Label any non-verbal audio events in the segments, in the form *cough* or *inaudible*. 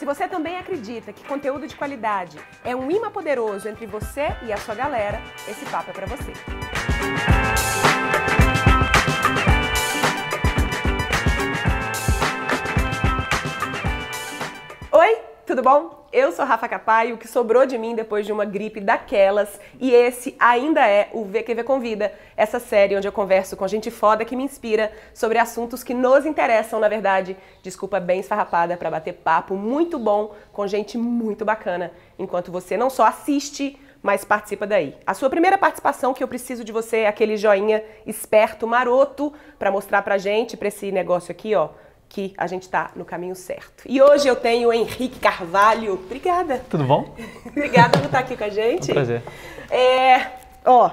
Se você também acredita que conteúdo de qualidade é um imã poderoso entre você e a sua galera, esse papo é para você. Tudo bom? Eu sou Rafa Capai, o que sobrou de mim depois de uma gripe daquelas, e esse ainda é o VQV Convida, essa série onde eu converso com gente foda que me inspira sobre assuntos que nos interessam, na verdade. Desculpa bem esfarrapada para bater papo muito bom com gente muito bacana, enquanto você não só assiste, mas participa daí. A sua primeira participação que eu preciso de você é aquele joinha esperto, maroto, para mostrar pra gente, pra esse negócio aqui, ó, que a gente está no caminho certo. E hoje eu tenho o Henrique Carvalho. Obrigada. Tudo bom? *laughs* Obrigada por estar aqui com a gente. Um prazer. É, ó,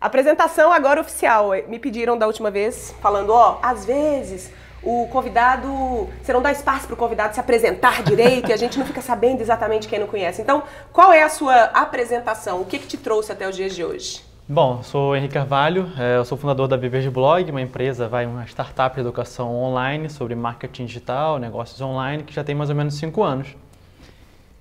apresentação agora oficial. Me pediram da última vez, falando, ó, às vezes o convidado, você não dá espaço para o convidado se apresentar direito e a gente não fica sabendo exatamente quem não conhece. Então, qual é a sua apresentação? O que, que te trouxe até os dias de hoje? Bom, sou Henrique Carvalho, é, eu sou fundador da Viver Blog, uma empresa, vai uma startup de educação online sobre marketing digital, negócios online, que já tem mais ou menos cinco anos.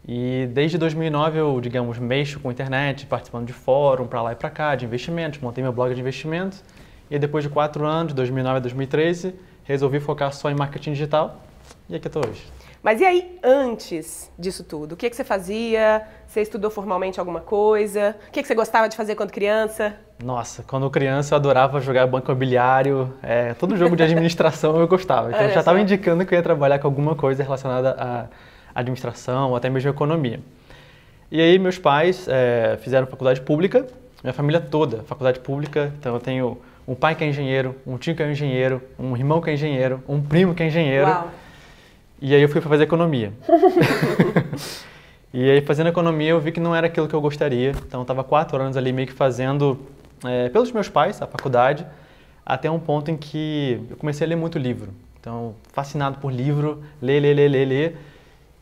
E desde 2009 eu, digamos, mexo com internet, participando de fórum para lá e para cá, de investimentos, montei meu blog de investimentos. E depois de quatro anos, 2009 a 2013, resolvi focar só em marketing digital e aqui estou hoje. Mas e aí, antes disso tudo? O que, que você fazia? Você estudou formalmente alguma coisa? O que, que você gostava de fazer quando criança? Nossa, quando criança eu adorava jogar banco imobiliário, é, todo jogo de administração eu gostava. Então eu já estava indicando que eu ia trabalhar com alguma coisa relacionada à administração ou até mesmo economia. E aí meus pais é, fizeram faculdade pública, minha família toda, faculdade pública, então eu tenho um pai que é engenheiro, um tio que é engenheiro, um irmão que é engenheiro, um primo que é engenheiro. Uau. E aí eu fui para fazer economia. *laughs* e aí fazendo economia eu vi que não era aquilo que eu gostaria. Então eu estava quatro anos ali meio que fazendo é, pelos meus pais a faculdade, até um ponto em que eu comecei a ler muito livro. Então fascinado por livro, ler, ler, ler, ler, ler.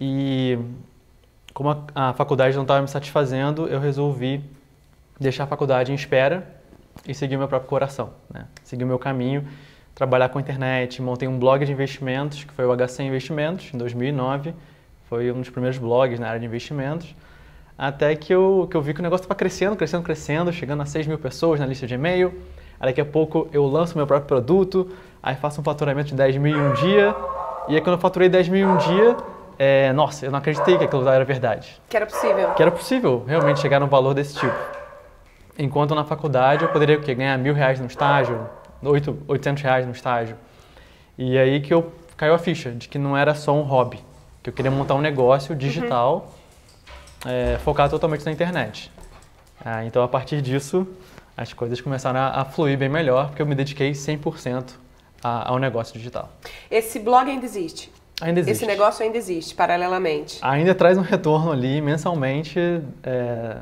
E como a, a faculdade não estava me satisfazendo, eu resolvi deixar a faculdade em espera e seguir o meu próprio coração, né? seguir o meu caminho trabalhar com internet, montei um blog de investimentos, que foi o HC Investimentos, em 2009. Foi um dos primeiros blogs na área de investimentos. Até que eu, que eu vi que o negócio estava crescendo, crescendo, crescendo, chegando a 6 mil pessoas na lista de e-mail. Aí daqui a pouco eu lanço meu próprio produto, aí faço um faturamento de 10 mil em um dia. E aí quando eu faturei 10 mil em um dia, é, nossa, eu não acreditei que aquilo era verdade. Que era possível. Que era possível realmente chegar num valor desse tipo. Enquanto na faculdade eu poderia o quê? ganhar mil reais no estágio, 8, 800 reais no estágio. E aí que eu caiu a ficha de que não era só um hobby, que eu queria montar um negócio digital uhum. é, focado totalmente na internet. Ah, então a partir disso as coisas começaram a, a, fluir bem melhor, porque eu me dediquei 100% a, ao negócio digital. Esse blog ainda existe? Ainda existe. Esse negócio ainda existe, paralelamente? Ainda traz um retorno ali mensalmente. É,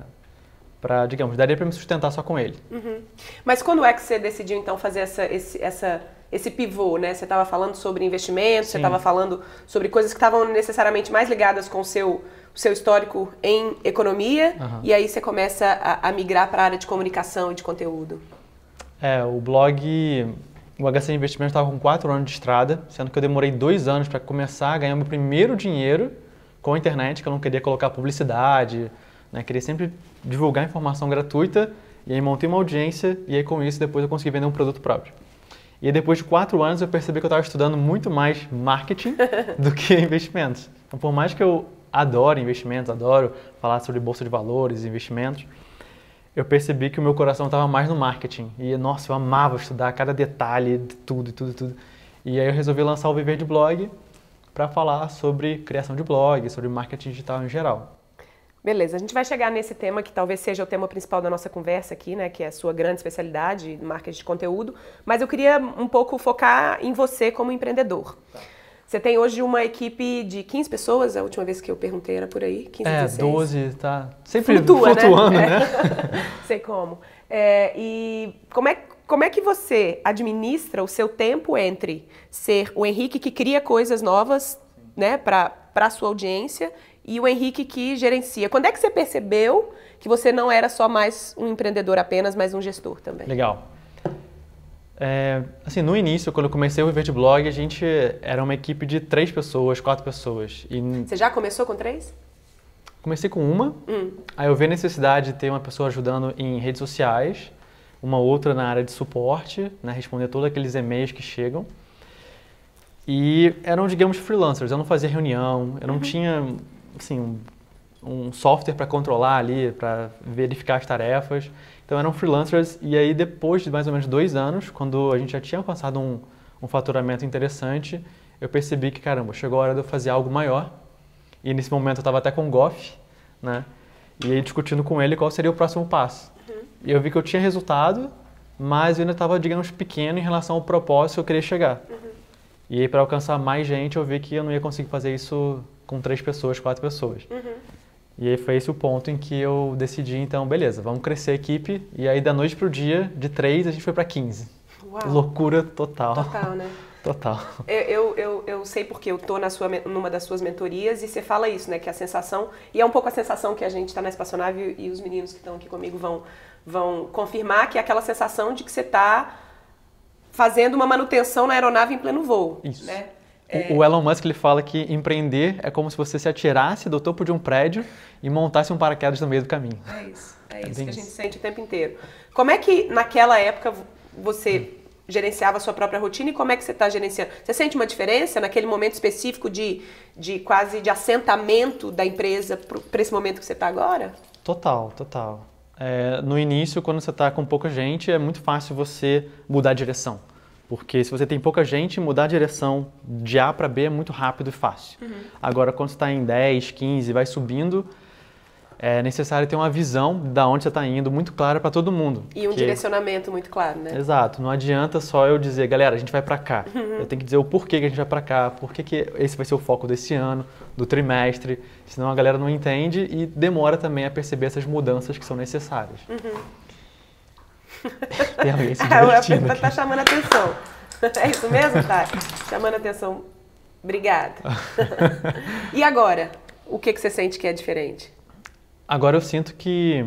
para, digamos, daria para me sustentar só com ele. Uhum. Mas quando é que você decidiu então fazer essa, esse, essa, esse pivô, né? Você estava falando sobre investimentos, Sim. você estava falando sobre coisas que estavam necessariamente mais ligadas com o seu, o seu histórico em economia, uhum. e aí você começa a, a migrar para a área de comunicação e de conteúdo. É, o blog, o HC Investimentos estava com quatro anos de estrada, sendo que eu demorei dois anos para começar a ganhar meu primeiro dinheiro com a internet, que eu não queria colocar publicidade, né? Queria sempre divulgar informação gratuita e aí montei uma audiência e aí com isso depois eu consegui vender um produto próprio. E depois de quatro anos eu percebi que eu estava estudando muito mais marketing *laughs* do que investimentos. Então por mais que eu adoro investimentos, adoro falar sobre bolsa de valores, investimentos, eu percebi que o meu coração estava mais no marketing. E nossa, eu amava estudar cada detalhe de tudo, tudo, tudo. E aí eu resolvi lançar o Viver de Blog para falar sobre criação de blog, sobre marketing digital em geral. Beleza, a gente vai chegar nesse tema que talvez seja o tema principal da nossa conversa aqui, né, que é a sua grande especialidade, marketing de conteúdo, mas eu queria um pouco focar em você como empreendedor. Tá. Você tem hoje uma equipe de 15 pessoas, a última vez que eu perguntei era por aí, 15, é, 16. 12, tá sempre Flutua, flutuando, né? né? *laughs* Sei como. É, e como é, como é que você administra o seu tempo entre ser o Henrique que cria coisas novas, né, para a sua audiência e o Henrique que gerencia. Quando é que você percebeu que você não era só mais um empreendedor apenas, mas um gestor também? Legal. É, assim, no início, quando eu comecei o Viver de Blog, a gente era uma equipe de três pessoas, quatro pessoas. E Você já começou com três? Comecei com uma, hum. aí eu vi a necessidade de ter uma pessoa ajudando em redes sociais, uma outra na área de suporte, né, responder todos aqueles e-mails que chegam. E eram, digamos, freelancers. Eu não fazia reunião, eu não uhum. tinha, assim, um, um software para controlar ali, para verificar as tarefas. Então eram freelancers. E aí, depois de mais ou menos dois anos, quando a gente já tinha alcançado um, um faturamento interessante, eu percebi que, caramba, chegou a hora de eu fazer algo maior e nesse momento eu estava até com o Goff, né? E aí discutindo com ele qual seria o próximo passo. Uhum. E eu vi que eu tinha resultado, mas eu ainda estava, digamos, pequeno em relação ao propósito que eu queria chegar. Uhum. E aí para alcançar mais gente, eu vi que eu não ia conseguir fazer isso com três pessoas, quatro pessoas. Uhum. E aí foi esse o ponto em que eu decidi, então, beleza, vamos crescer a equipe. E aí da noite para o dia, de três, a gente foi para 15. Uau. Loucura total. Total, né? *laughs* Total. Eu, eu, eu, sei porque eu tô na sua, numa das suas mentorias e você fala isso, né? Que a sensação, e é um pouco a sensação que a gente está na espaçonave e os meninos que estão aqui comigo vão, vão confirmar, que é aquela sensação de que você está fazendo uma manutenção na aeronave em pleno voo. Isso. Né? É... O Elon Musk ele fala que empreender é como se você se atirasse do topo de um prédio e montasse um paraquedas no meio do caminho. É isso, é, é isso que a gente sente o tempo inteiro. Como é que naquela época você gerenciava a sua própria rotina e como é que você está gerenciando? Você sente uma diferença naquele momento específico de, de quase de assentamento da empresa para esse momento que você está agora? Total, total. É, no início, quando você está com pouca gente, é muito fácil você mudar a direção. Porque se você tem pouca gente, mudar a direção de A para B é muito rápido e fácil. Uhum. Agora, quando você está em 10, 15, vai subindo, é necessário ter uma visão da onde você está indo muito clara para todo mundo. E um porque... direcionamento muito claro, né? Exato. Não adianta só eu dizer, galera, a gente vai para cá. Uhum. Eu tenho que dizer o porquê que a gente vai para cá, por que esse vai ser o foco desse ano, do trimestre. Senão a galera não entende e demora também a perceber essas mudanças que são necessárias. Uhum. Tem alguém se *laughs* divertindo Está chamando a atenção. É isso mesmo, tá? Chamando a atenção. Obrigada. *laughs* e agora? O que, que você sente que é diferente? Agora eu sinto que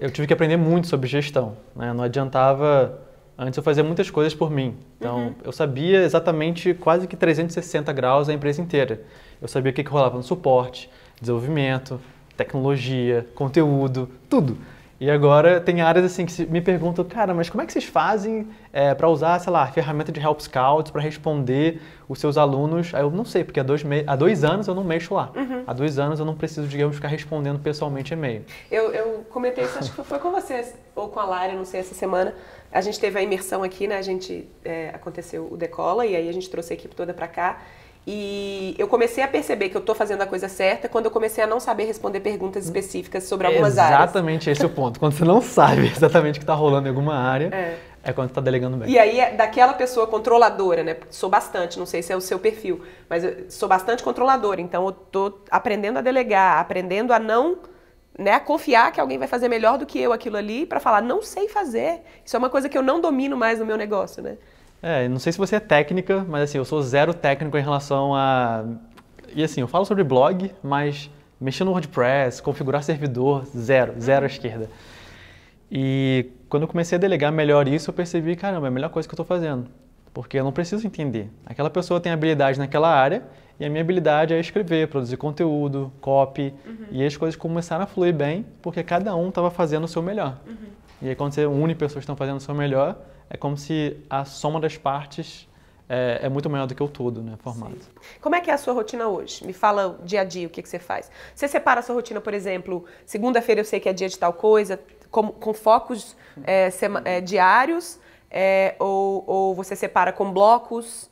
eu tive que aprender muito sobre gestão. Né? Não adiantava. Antes eu fazia muitas coisas por mim. Então uhum. eu sabia exatamente quase que 360 graus a empresa inteira. Eu sabia o que, que rolava no suporte, desenvolvimento, tecnologia, conteúdo, tudo. E agora tem áreas assim que me perguntam, cara, mas como é que vocês fazem é, para usar, sei lá, ferramenta de Help Scouts para responder os seus alunos? Aí eu não sei, porque há dois, há dois anos eu não mexo lá. Uhum. Há dois anos eu não preciso, digamos, ficar respondendo pessoalmente e-mail. Eu, eu comentei isso, acho que foi com você ou com a Lara, não sei, essa semana. A gente teve a imersão aqui, né? A gente, é, aconteceu o Decola e aí a gente trouxe a equipe toda para cá. E eu comecei a perceber que eu estou fazendo a coisa certa quando eu comecei a não saber responder perguntas específicas sobre algumas exatamente áreas. Exatamente esse é o ponto. Quando você não sabe *laughs* exatamente o que está rolando em alguma área, é, é quando está delegando bem. E aí, é daquela pessoa controladora, né? Sou bastante, não sei se é o seu perfil, mas eu sou bastante controladora. Então, eu estou aprendendo a delegar, aprendendo a não né, a confiar que alguém vai fazer melhor do que eu aquilo ali para falar, não sei fazer. Isso é uma coisa que eu não domino mais no meu negócio, né? É, não sei se você é técnica, mas assim, eu sou zero técnico em relação a. E assim, eu falo sobre blog, mas mexer no WordPress, configurar servidor, zero, zero à esquerda. E quando eu comecei a delegar melhor isso, eu percebi, caramba, é a melhor coisa que eu estou fazendo. Porque eu não preciso entender. Aquela pessoa tem habilidade naquela área e a minha habilidade é escrever, produzir conteúdo, copy. Uhum. E as coisas começaram a fluir bem porque cada um estava fazendo o seu melhor. Uhum. E aí quando você une pessoas que estão fazendo o seu melhor, é como se a soma das partes é, é, muito maior do que o todo, né, formado. Sim. Como é que é a sua rotina hoje? Me fala dia a dia, o que, que você faz. Você separa a sua rotina, por exemplo, segunda-feira eu sei que é dia de tal coisa, com, com focos é, sema, é, diários, é, ou, ou você separa com blocos?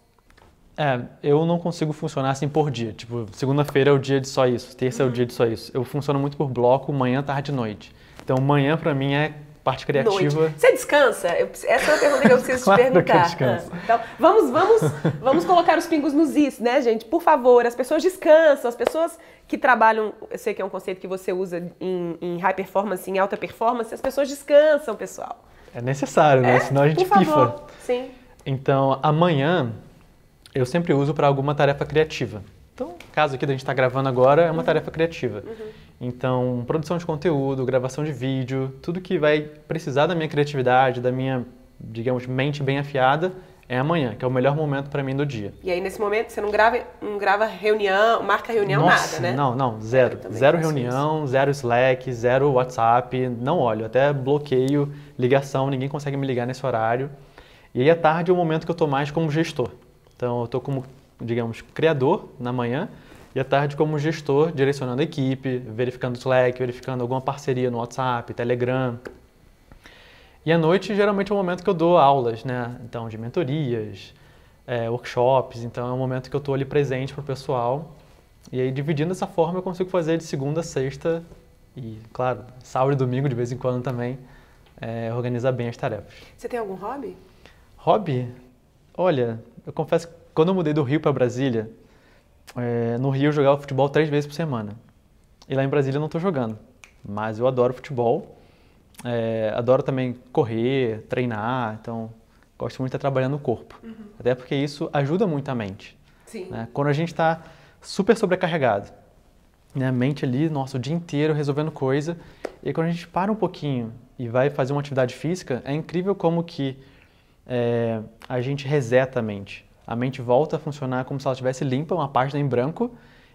É, eu não consigo funcionar assim por dia. Tipo, segunda-feira é o dia de só isso, terça uhum. é o dia de só isso. Eu funciono muito por bloco, manhã, tarde e noite. Então, manhã para mim é parte criativa. Noite. Você descansa? Eu, essa é a pergunta que eu preciso claro te perguntar. Ah, então, vamos, vamos, vamos colocar os pingos nos is, né, gente? Por favor, as pessoas descansam, as pessoas que trabalham, eu sei que é um conceito que você usa em, em high performance, em alta performance, as pessoas descansam, pessoal. É necessário, né? É? Senão a gente Por pifa. Favor. Sim. Então, amanhã eu sempre uso para alguma tarefa criativa. Então, o caso aqui da gente estar tá gravando agora é uma uhum. tarefa criativa. Uhum. Então, produção de conteúdo, gravação de vídeo, tudo que vai precisar da minha criatividade, da minha digamos, mente bem afiada, é amanhã, que é o melhor momento para mim do dia. E aí, nesse momento, você não grava, não grava reunião, marca reunião, Nossa, nada, né? Não, não, zero. Zero reunião, zero Slack, zero WhatsApp, não olho. Até bloqueio ligação, ninguém consegue me ligar nesse horário. E aí, à tarde é o momento que eu estou mais como gestor. Então, eu estou como, digamos, criador na manhã e à tarde como gestor, direcionando a equipe, verificando o Slack, verificando alguma parceria no WhatsApp, Telegram, e à noite, geralmente, é o momento que eu dou aulas, né? Então, de mentorias, é, workshops. Então, é um momento que eu estou ali presente para o pessoal. E aí, dividindo dessa forma, eu consigo fazer de segunda a sexta e, claro, sábado e domingo de vez em quando também, é, organizar bem as tarefas. Você tem algum hobby? Hobby? Olha, eu confesso que quando eu mudei do Rio para Brasília, é, no Rio eu jogava futebol três vezes por semana. E lá em Brasília eu não estou jogando. Mas eu adoro futebol é, adoro também correr, treinar, então gosto muito de estar trabalhando o corpo. Uhum. Até porque isso ajuda muito a mente. Né? Quando a gente está super sobrecarregado, né? a mente ali, nossa, o dia inteiro resolvendo coisa, e quando a gente para um pouquinho e vai fazer uma atividade física, é incrível como que é, a gente reseta a mente. A mente volta a funcionar como se ela estivesse limpa, uma página em branco,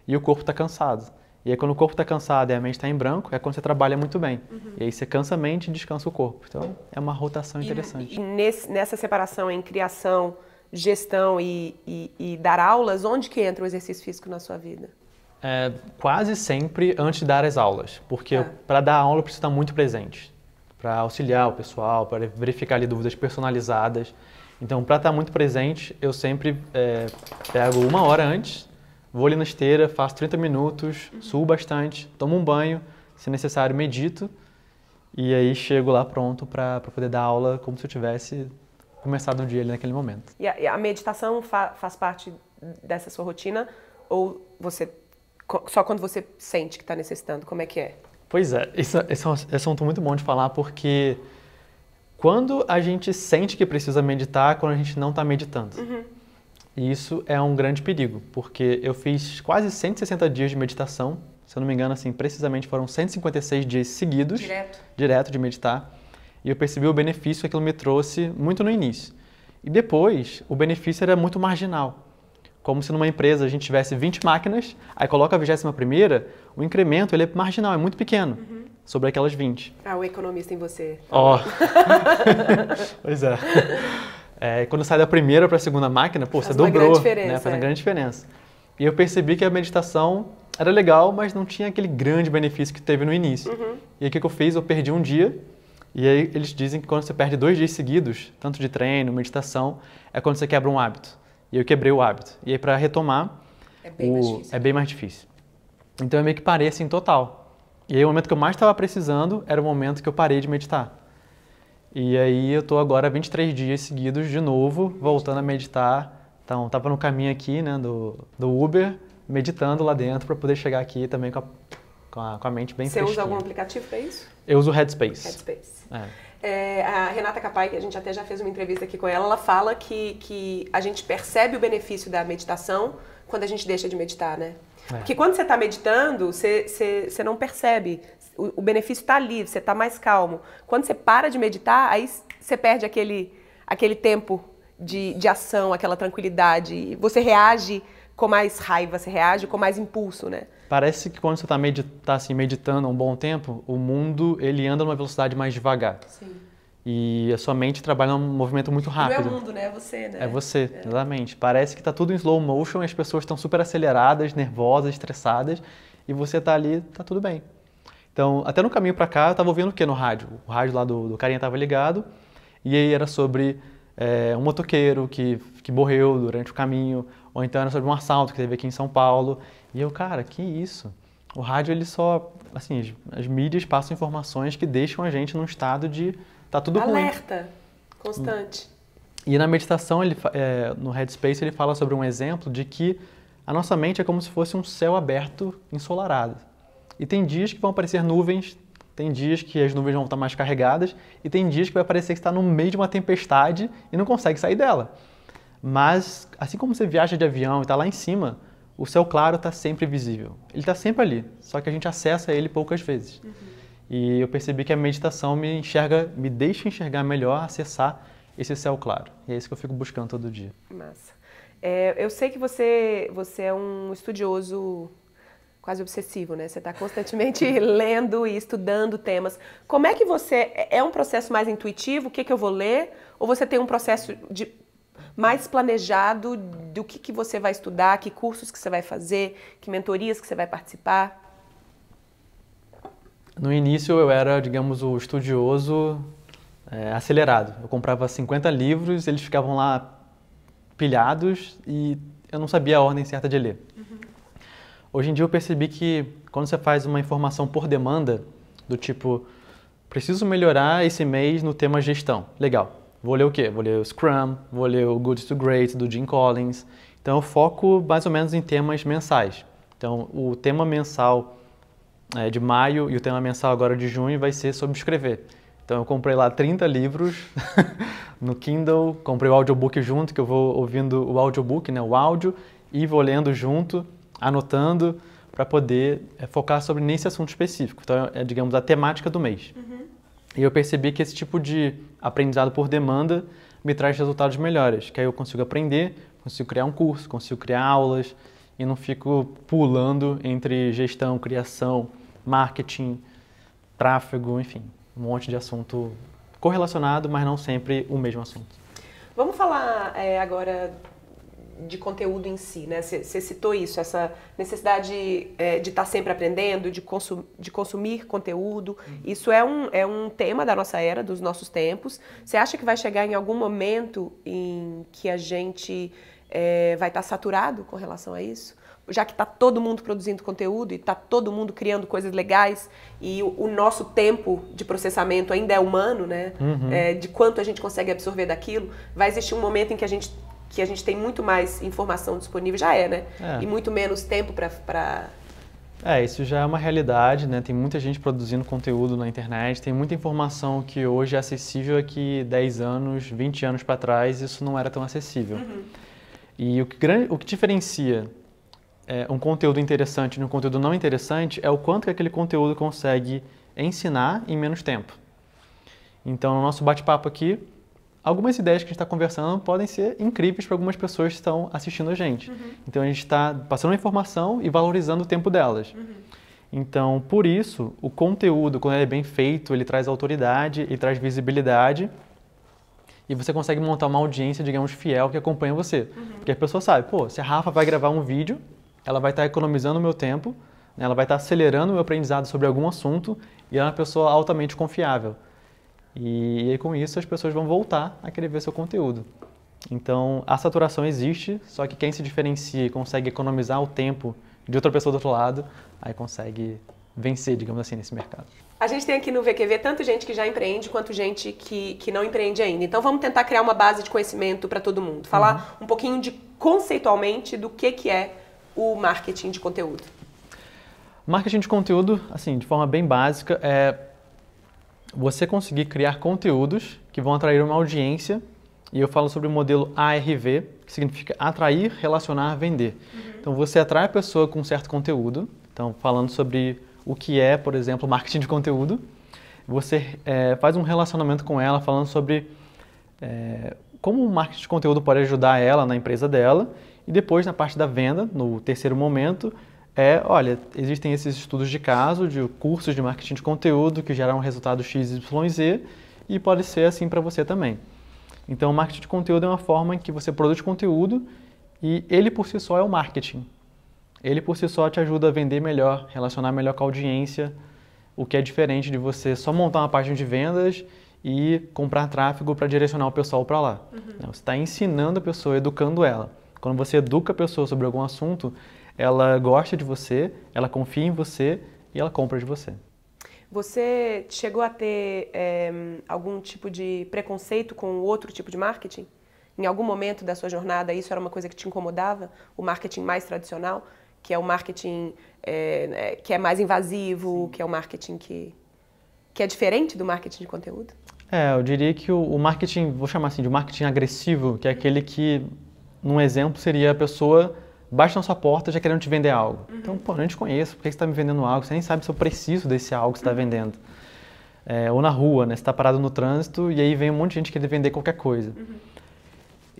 e o corpo está cansado. E aí quando o corpo está cansado e a mente está em branco, é quando você trabalha muito bem. Uhum. E aí você cansa a mente e descansa o corpo. Então é uma rotação interessante. E, e nesse, nessa separação em criação, gestão e, e, e, dar aulas, onde que entra o exercício físico na sua vida? É, quase sempre antes de dar as aulas, porque é. para dar aula eu preciso estar muito presente, para auxiliar o pessoal, para verificar ali dúvidas personalizadas. Então, para estar muito presente, eu sempre é, pego uma hora antes Vou ali na esteira, faço 30 minutos, uhum. subo bastante, tomo um banho, se necessário medito e aí chego lá pronto para poder dar aula como se eu tivesse começado o dia ali naquele momento. E a, e a meditação fa faz parte dessa sua rotina ou você só quando você sente que está necessitando? Como é que é? Pois é, esse, esse é um assunto muito bom de falar porque quando a gente sente que precisa meditar, quando a gente não está meditando. Uhum. E isso é um grande perigo, porque eu fiz quase 160 dias de meditação, se eu não me engano, assim, precisamente foram 156 dias seguidos, direto, direto de meditar, e eu percebi o benefício que aquilo me trouxe muito no início. E depois, o benefício era muito marginal. Como se numa empresa a gente tivesse 20 máquinas, aí coloca a 21 primeira, o incremento ele é marginal, é muito pequeno. Uhum. Sobre aquelas 20. Ah, o economista em você. Ó. Oh. *laughs* pois é. É, quando sai da primeira para a segunda máquina, pô, faz você dobrou, né? Faz uma é. grande diferença. E eu percebi que a meditação era legal, mas não tinha aquele grande benefício que teve no início. Uhum. E aí o que eu fiz? Eu perdi um dia, e aí eles dizem que quando você perde dois dias seguidos, tanto de treino, meditação, é quando você quebra um hábito. E eu quebrei o hábito. E aí para retomar, é bem, o... é bem mais difícil. Então eu meio que parei assim total. E aí o momento que eu mais estava precisando era o momento que eu parei de meditar. E aí eu tô agora 23 dias seguidos de novo, voltando a meditar. Então, tava no caminho aqui, né, do, do Uber, meditando lá dentro para poder chegar aqui também com a, com a, com a mente bem Você usa algum aplicativo para isso? Eu uso o Headspace. Headspace. É. É, a Renata Capai, que a gente até já fez uma entrevista aqui com ela, ela fala que, que a gente percebe o benefício da meditação quando a gente deixa de meditar, né? É. Porque quando você está meditando, você, você, você não percebe o, o benefício está ali, você está mais calmo. Quando você para de meditar, aí você perde aquele, aquele tempo de, de ação, aquela tranquilidade. Você reage com mais raiva, você reage com mais impulso, né? Parece que quando você está medita tá, assim, meditando um bom tempo, o mundo ele anda numa velocidade mais devagar. Sim. E a sua mente trabalha num movimento muito rápido. Não é o mundo, né? É você, né? É você, é. exatamente. Parece que está tudo em slow motion, as pessoas estão super aceleradas, nervosas, estressadas, e você está ali, está tudo bem. Então, até no caminho para cá, eu estava ouvindo o que no rádio? O rádio lá do, do carinha estava ligado, e aí era sobre é, um motoqueiro que, que morreu durante o caminho, ou então era sobre um assalto que teve aqui em São Paulo. E eu, cara, que isso? O rádio, ele só, assim, as, as mídias passam informações que deixam a gente num estado de tá tudo Alerta, ruim. Alerta, constante. E na meditação, ele, é, no Headspace, ele fala sobre um exemplo de que a nossa mente é como se fosse um céu aberto ensolarado. E tem dias que vão aparecer nuvens, tem dias que as nuvens vão estar mais carregadas, e tem dias que vai parecer que está no meio de uma tempestade e não consegue sair dela. Mas, assim como você viaja de avião e está lá em cima, o céu claro está sempre visível. Ele está sempre ali, só que a gente acessa ele poucas vezes. Uhum. E eu percebi que a meditação me enxerga, me deixa enxergar melhor, acessar esse céu claro. E é isso que eu fico buscando todo dia. Massa. É, eu sei que você, você é um estudioso quase obsessivo, né? Você está constantemente *laughs* lendo e estudando temas. Como é que você. É, é um processo mais intuitivo? O que, que eu vou ler? Ou você tem um processo de mais planejado do que, que você vai estudar, que cursos que você vai fazer, que mentorias que você vai participar? No início eu era, digamos, o estudioso é, acelerado. Eu comprava 50 livros, eles ficavam lá pilhados e eu não sabia a ordem certa de ler. Uhum. Hoje em dia eu percebi que quando você faz uma informação por demanda, do tipo, preciso melhorar esse mês no tema gestão. Legal. Vou ler o quê? Vou ler o Scrum, vou ler o Good to Great do Jim Collins. Então eu foco mais ou menos em temas mensais. Então o tema mensal é, de maio e o tema mensal agora de junho vai ser sobre escrever. Então eu comprei lá 30 livros *laughs* no Kindle, comprei o audiobook junto, que eu vou ouvindo o audiobook, né, o áudio, e vou lendo junto, anotando, para poder é, focar sobre nesse assunto específico. Então é, digamos, a temática do mês. Uhum. E eu percebi que esse tipo de aprendizado por demanda me traz resultados melhores, que aí eu consigo aprender, consigo criar um curso, consigo criar aulas e não fico pulando entre gestão, criação, marketing, tráfego, enfim, um monte de assunto correlacionado, mas não sempre o mesmo assunto. Vamos falar é, agora de conteúdo em si, né? Você citou isso, essa necessidade é, de estar tá sempre aprendendo, de, consum, de consumir conteúdo. Uhum. Isso é um, é um tema da nossa era, dos nossos tempos. Você acha que vai chegar em algum momento em que a gente é, vai estar tá saturado com relação a isso? Já que está todo mundo produzindo conteúdo e está todo mundo criando coisas legais e o, o, nosso tempo de processamento ainda é humano, né? Uhum. É, de quanto a gente consegue absorver daquilo, vai existir um momento em que a gente que a gente tem muito mais informação disponível, já é, né? É. E muito menos tempo para é, isso já é uma realidade, né? Tem muita gente produzindo conteúdo na internet, tem muita informação que hoje é acessível que 10 anos, 20 anos para trás isso não era tão acessível. Uhum. E o que, o que diferencia é, um conteúdo interessante e um conteúdo não interessante é o quanto que aquele conteúdo consegue ensinar em menos tempo. Então, no nosso bate-papo aqui, algumas ideias que a gente está conversando podem ser incríveis para algumas pessoas que estão assistindo a gente. Uhum. Então, a gente está passando a informação e valorizando o tempo delas. Uhum. Então, por isso, o conteúdo, quando ele é bem feito, ele traz autoridade, ele traz visibilidade e você consegue montar uma audiência, digamos, fiel que acompanha você. Uhum. Porque a pessoa sabe, pô, se a Rafa vai gravar um vídeo, ela vai estar economizando o meu tempo, né? ela vai estar acelerando o meu aprendizado sobre algum assunto e ela é uma pessoa altamente confiável. E, e aí, com isso as pessoas vão voltar a querer ver seu conteúdo. Então a saturação existe, só que quem se diferencia e consegue economizar o tempo de outra pessoa do outro lado, aí consegue vencer, digamos assim, nesse mercado. A gente tem aqui no VQV tanto gente que já empreende quanto gente que, que não empreende ainda. Então vamos tentar criar uma base de conhecimento para todo mundo. Falar uhum. um pouquinho de conceitualmente do que, que é o marketing de conteúdo? Marketing de conteúdo, assim, de forma bem básica, é você conseguir criar conteúdos que vão atrair uma audiência. E eu falo sobre o modelo ARV, que significa atrair, relacionar, vender. Uhum. Então você atrai a pessoa com um certo conteúdo. Então, falando sobre o que é, por exemplo, *laughs* marketing de conteúdo. Você é, faz um relacionamento com ela falando sobre é, como o marketing de conteúdo pode ajudar ela na empresa dela e depois, na parte da venda, no terceiro momento, é, olha, existem esses estudos de caso, de cursos de marketing de conteúdo que geram um resultado X, Y, Z e pode ser assim para você também. Então, o marketing de conteúdo é uma forma em que você produz conteúdo e ele por si só é o marketing. Ele por si só te ajuda a vender melhor, relacionar melhor com a audiência, o que é diferente de você só montar uma página de vendas e comprar tráfego para direcionar o pessoal para lá. Uhum. Você está ensinando a pessoa, educando ela. Quando você educa a pessoa sobre algum assunto, ela gosta de você, ela confia em você e ela compra de você. Você chegou a ter é, algum tipo de preconceito com outro tipo de marketing? Em algum momento da sua jornada, isso era uma coisa que te incomodava? O marketing mais tradicional, que é o marketing é, que é mais invasivo, Sim. que é o marketing que, que é diferente do marketing de conteúdo? É, eu diria que o, o marketing, vou chamar assim, de marketing agressivo, que é aquele que num exemplo, seria a pessoa bate na sua porta já querendo te vender algo. Uhum. Então, pô, não te conheço, por que você está me vendendo algo? Você nem sabe se eu preciso desse algo que você está uhum. vendendo. É, ou na rua, né? Você está parado no trânsito e aí vem um monte de gente querer vender qualquer coisa. Uhum.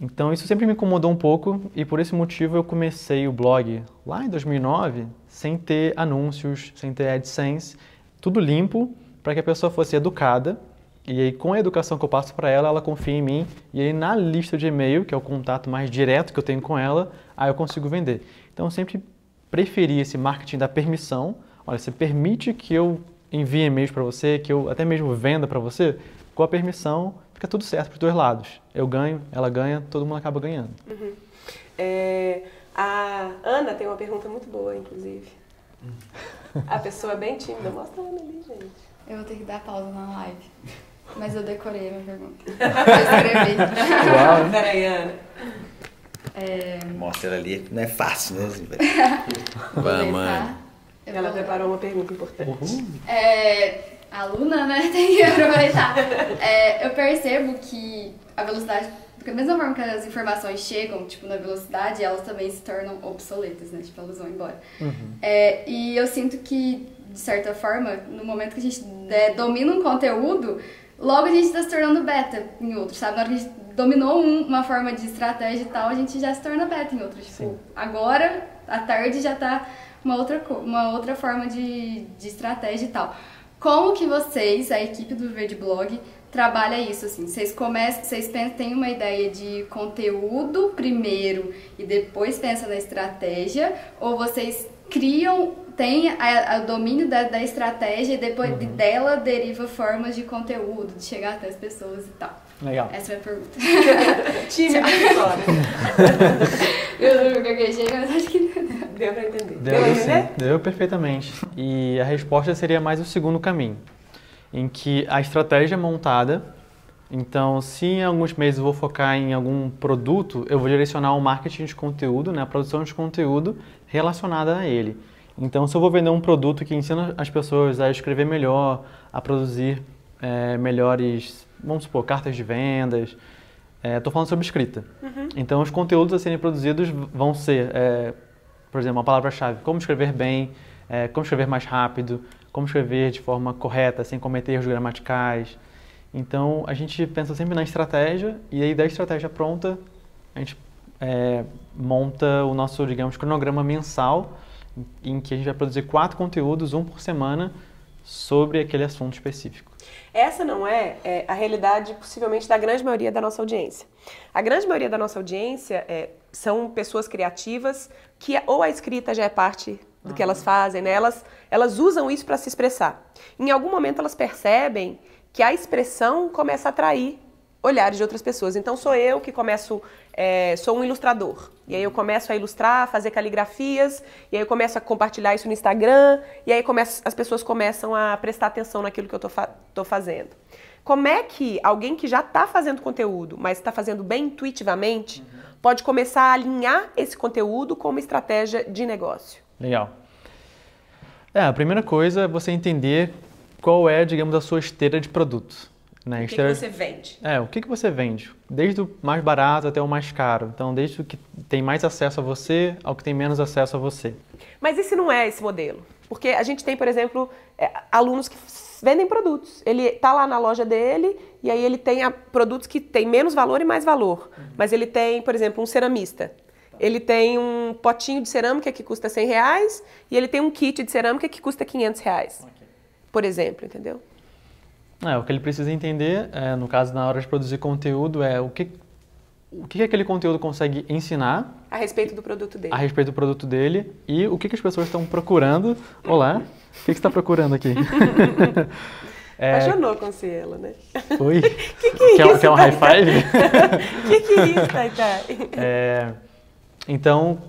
Então isso sempre me incomodou um pouco e por esse motivo eu comecei o blog lá em 2009 sem ter anúncios, sem ter AdSense, tudo limpo para que a pessoa fosse educada e aí, com a educação que eu passo para ela, ela confia em mim. E aí, na lista de e-mail, que é o contato mais direto que eu tenho com ela, aí eu consigo vender. Então, eu sempre preferi esse marketing da permissão. Olha, você permite que eu envie e-mails para você, que eu até mesmo venda para você? Com a permissão, fica tudo certo para os dois lados. Eu ganho, ela ganha, todo mundo acaba ganhando. Uhum. É, a Ana tem uma pergunta muito boa, inclusive. A pessoa é bem tímida. Mostra a Ana ali, gente. Eu vou ter que dar pausa na live. Mas eu decorei a minha pergunta. *laughs* Eu escrevi. Uau. Peraí, Ana. É... Mostra ela ali, não é fácil, né? *laughs* Vamos, Ana. Ela vou... preparou uma pergunta importante. Uhum. É, aluna, né? *laughs* Tem que aproveitar. É, eu percebo que a velocidade. Porque da mesma forma que as informações chegam, tipo, na velocidade, elas também se tornam obsoletas, né? Tipo, elas vão embora. Uhum. É, e eu sinto que, de certa forma, no momento que a gente é, domina um conteúdo, logo a gente está se tornando beta em outros, sabe? Na hora que a gente dominou um, uma forma de estratégia e tal, a gente já se torna beta em outros. Tipo, Sim. agora, à tarde, já está uma outra, uma outra forma de, de estratégia e tal. Como que vocês, a equipe do Verde Blog, trabalha isso assim? Vocês começam, vocês têm uma ideia de conteúdo primeiro e depois pensam na estratégia, ou vocês criam tem o domínio da, da, estratégia e depois uhum. dela deriva formas de conteúdo, de chegar até as pessoas e tal. Legal. Essa é a minha pergunta. *laughs* Time *laughs* eu não gaguejei, mas acho que deu pra entender. Deu, deu, sim, deu perfeitamente. E a resposta seria mais o segundo caminho, em que a estratégia é montada. Então, se em alguns meses eu vou focar em algum produto, eu vou direcionar o marketing de conteúdo, né, a produção de conteúdo relacionada a ele. Então, se eu vou vender um produto que ensina as pessoas a escrever melhor, a produzir é, melhores, vamos supor, cartas de vendas, estou é, falando sobre escrita. Uhum. Então, os conteúdos a serem produzidos vão ser, é, por exemplo, uma palavra-chave, como escrever bem, como escrever mais rápido, como escrever de forma correta, sem cometer erros gramaticais. Então, a gente pensa sempre na estratégia e aí da estratégia pronta, a gente monta o nosso, digamos, cronograma mensal em que a gente vai produzir quatro conteúdos, um por semana, sobre aquele assunto específico. Essa não é, é, a realidade, possivelmente, da grande maioria da nossa audiência. A grande maioria da nossa audiência é, são pessoas criativas que ou a escrita já é parte do uhum. que elas fazem, né? elas, elas usam isso para se expressar. Em algum momento elas percebem que a expressão começa a atrair olhares de outras pessoas. Então sou eu que começo, é, sou um ilustrador. E aí eu começo a ilustrar, fazer caligrafias, e aí eu começo a compartilhar isso no Instagram, e aí começo, as pessoas começam a prestar atenção naquilo que eu estou fa fazendo. Como é que alguém que já está fazendo conteúdo, mas está fazendo bem intuitivamente, uhum. pode começar a alinhar esse conteúdo com uma estratégia de negócio? Legal. É, a primeira coisa é você entender qual é, digamos, a sua esteira de produtos. Né? O que, que, você vende? É, o que, que você vende? Desde o mais barato até o mais caro. Então, desde o que tem mais acesso a você ao que tem menos acesso a você. Mas esse não é esse modelo. Porque a gente tem, por exemplo, é, alunos que vendem produtos. Ele está lá na loja dele e aí ele tem a, produtos que têm menos valor e mais valor. Uhum. Mas ele tem, por exemplo, um ceramista. Ele tem um potinho de cerâmica que custa 100 reais e ele tem um kit de cerâmica que custa 500 reais. Okay. Por exemplo, entendeu? É, o que ele precisa entender, é, no caso, na hora de produzir conteúdo, é o que, o que aquele conteúdo consegue ensinar. A respeito do produto dele. A respeito do produto dele e o que, que as pessoas estão procurando. Olá, o que, que você está procurando aqui? *laughs* É... Apaixonou com Cielo, né? Oi? *laughs* que que é quer, isso, quer um high five? *laughs* que que é isso, Taitai? É, então,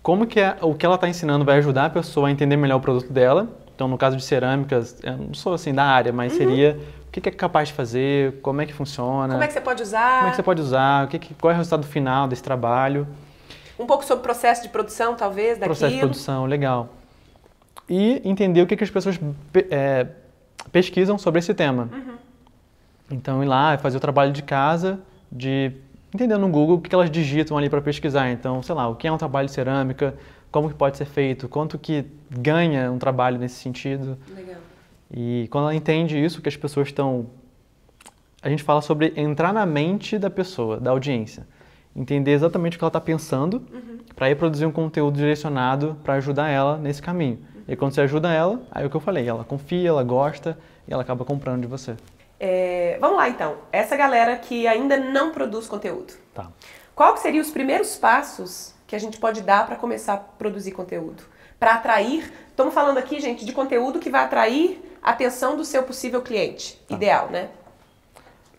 como que é, o que ela está ensinando vai ajudar a pessoa a entender melhor o produto dela então, no caso de cerâmicas, eu não sou assim da área, mas uhum. seria o que é capaz de fazer, como é que funciona. Como é que você pode usar. Como é que você pode usar, o que, qual é o resultado final desse trabalho. Um pouco sobre o processo de produção, talvez, daquilo. Processo de produção, legal. E entender o que, que as pessoas é, pesquisam sobre esse tema. Uhum. Então, ir lá e fazer o trabalho de casa, de entender no Google o que elas digitam ali para pesquisar. Então, sei lá, o que é um trabalho de cerâmica, como que pode ser feito, quanto que ganha um trabalho nesse sentido. Legal. E quando ela entende isso, que as pessoas estão. A gente fala sobre entrar na mente da pessoa, da audiência. Entender exatamente o que ela está pensando, Uhum. para ir produzir um conteúdo direcionado para ajudar ela nesse caminho. E aí, quando você ajuda ela, aí é o que eu falei, ela confia, ela gosta e ela acaba comprando de você. É, vamos lá então. Essa galera que ainda não produz conteúdo. Tá. Qual que seriam os primeiros passos que a gente pode dar para começar a produzir conteúdo? Para atrair, estamos falando aqui, gente, de conteúdo que vai atrair a atenção do seu possível cliente. Ideal, né?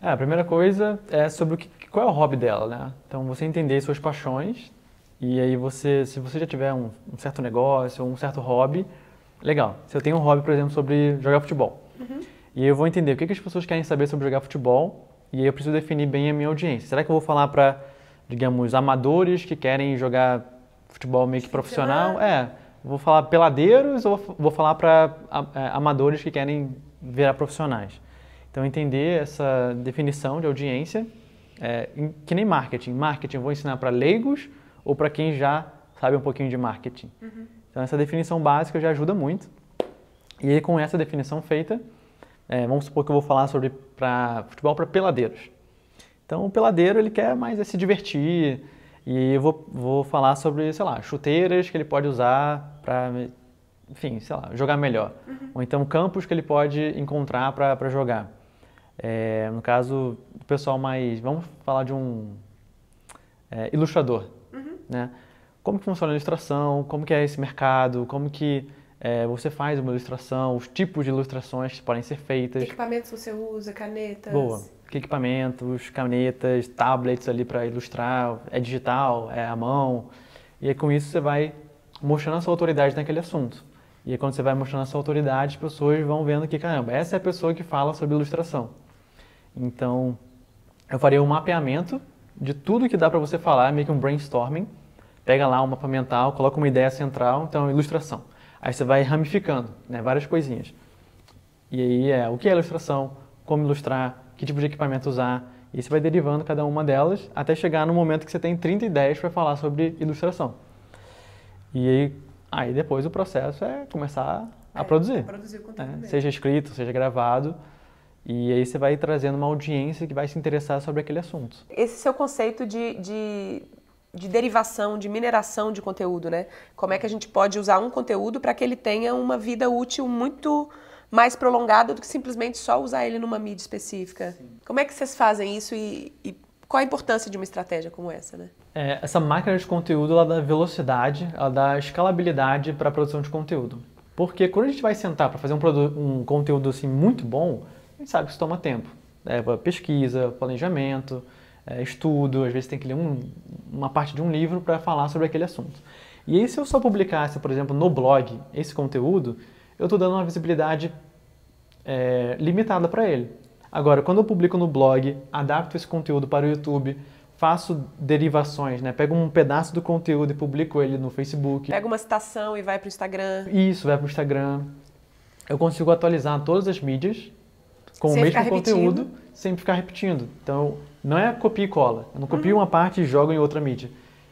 É, a primeira coisa é sobre o que, qual é o hobby dela, né? Então você entender suas paixões e aí você, se você já tiver um, um certo negócio ou um certo hobby, legal. Se eu tenho um hobby, por exemplo, sobre jogar futebol, e aí eu vou entender o que, que as pessoas querem saber sobre jogar futebol e aí eu preciso definir bem a minha audiência. Será que eu vou falar para, digamos, amadores que querem jogar futebol meio que profissional? É. Vou falar peladeiros ou vou falar para amadores que querem virar profissionais? Então, entender essa definição de audiência, é, que nem marketing. Marketing vou ensinar para leigos ou para quem já sabe um pouquinho de marketing. Então, essa definição básica já ajuda muito. E aí, com essa definição feita, é, vamos supor que eu vou falar sobre pra, futebol para peladeiros. Então, o peladeiro, ele quer mais é se divertir. E eu vou, vou falar sobre, sei lá, chuteiras que ele pode usar para, enfim, sei lá, jogar melhor. Ou então campos que ele pode encontrar para jogar. É, no caso, o pessoal mais. Vamos falar de um é, ilustrador. Né? Como que funciona a ilustração, como que é esse mercado, como que é, você faz uma ilustração, os tipos de ilustrações que podem ser feitas. Equipamentos você usa, canetas. Boa. Equipamentos, canetas, tablets ali para ilustrar, é digital, é à mão. E aí com isso você vai mostrando a sua autoridade naquele assunto. E aí quando você vai mostrando a sua autoridade, as pessoas vão vendo que, caramba, essa é a pessoa que fala sobre ilustração. Então, eu faria um mapeamento de tudo que dá para você falar, meio que um brainstorming. Pega lá um mapa mental, coloca uma ideia central, então ilustração. Aí você vai ramificando, né, várias coisinhas. E aí é o que é ilustração, como ilustrar, que tipo de equipamento usar. E você vai derivando cada uma delas até chegar no momento que você tem 30 ideias para falar sobre ilustração. E aí, aí depois o processo é começar a produzir. Produzir o né? conteúdo mesmo. Seja escrito, seja gravado. E aí você vai trazendo uma audiência que vai se interessar sobre aquele assunto. Esse seu conceito de, de, de derivação, de mineração de conteúdo, né? Como é que a gente pode usar um conteúdo para que ele tenha uma vida útil muito mais prolongada do que simplesmente só usar ele numa mídia específica? Como é que vocês fazem isso e, e qual a importância de uma estratégia como essa, né? É, essa máquina de conteúdo ela dá velocidade, ela dá escalabilidade para a produção de conteúdo. Porque quando a gente vai sentar para fazer um, um conteúdo assim muito bom, a gente sabe que isso toma tempo. Leva pesquisa, planejamento, é, estudo, às vezes tem que ler um- uma parte de um livro para falar sobre aquele assunto. E aí se eu só publicasse, por exemplo, no blog esse conteúdo, eu estou dando uma visibilidade é, limitada para ele. Agora, quando eu publico no blog, adapto esse conteúdo para o YouTube, faço derivações, né? Pego um pedaço do conteúdo e publico ele no Facebook. Pega uma citação e vai para o Instagram. Isso, vai para o Instagram. Eu consigo atualizar todas as mídias com Sem o mesmo repetindo. conteúdo, sem ficar repetindo. Então, não é copia e cola. Eu não copio uma parte e jogo em outra mídia.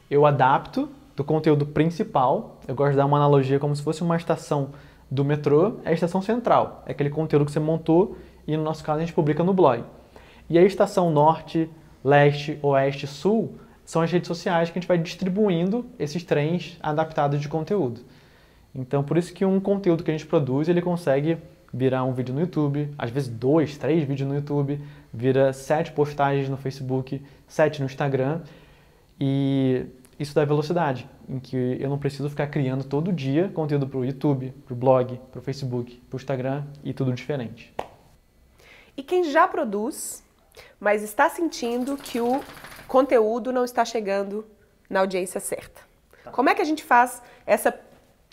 Eu adapto do conteúdo principal. Eu gosto de dar uma analogia como se fosse uma estação do metrô, é a estação central. É aquele conteúdo que você montou e, no nosso caso, a gente publica no blog. E a estação norte, leste, oeste, sul são as redes sociais que a gente vai distribuindo esses trens adaptados de conteúdo. Então, por isso que um conteúdo que a gente produz, ele consegue virar um vídeo no YouTube, às vezes dois, três vídeos no YouTube, vira sete postagens no Facebook, sete no Instagram, e isso dá velocidade, em que eu não preciso ficar criando todo dia conteúdo para o YouTube, para o blog, para o Facebook, para o Instagram e tudo diferente. E quem já produz, mas está sentindo que o conteúdo não está chegando na audiência certa. Como é que a gente faz essa,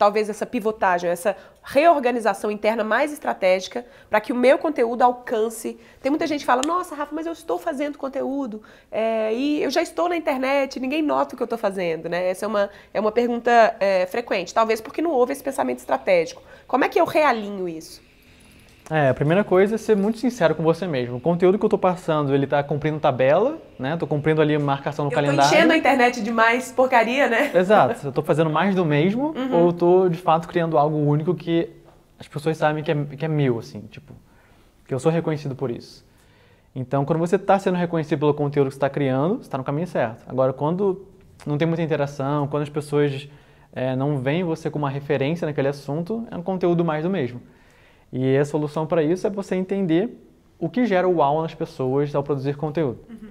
talvez essa pivotagem, essa reorganização interna mais estratégica para que o meu conteúdo alcance? Tem muita gente que fala, nossa, Rafa, mas eu estou fazendo conteúdo é, e eu já estou na internet, ninguém nota o que eu estou fazendo, né? Essa é uma, é uma pergunta é, frequente, talvez porque não houve esse pensamento estratégico. Como é que eu realinho isso? É, a primeira coisa é ser muito sincero com você mesmo. O conteúdo que eu estou passando, ele está cumprindo tabela, né? Estou cumprindo ali marcação no Eu tô calendário. enchendo a internet de mais porcaria, né? Exato. Eu estou fazendo mais do mesmo ou eu estou, de fato, criando algo único que as pessoas sabem que é, que é meu, assim, tipo, que eu sou reconhecido por isso. Então, quando você está sendo reconhecido pelo conteúdo que você está criando, você está no caminho certo. Agora, quando não tem muita interação, quando as pessoas é, não veem você como uma referência naquele assunto, é um conteúdo mais do mesmo. E a solução para isso é você entender o que gera o uau nas pessoas ao produzir conteúdo. Uhum.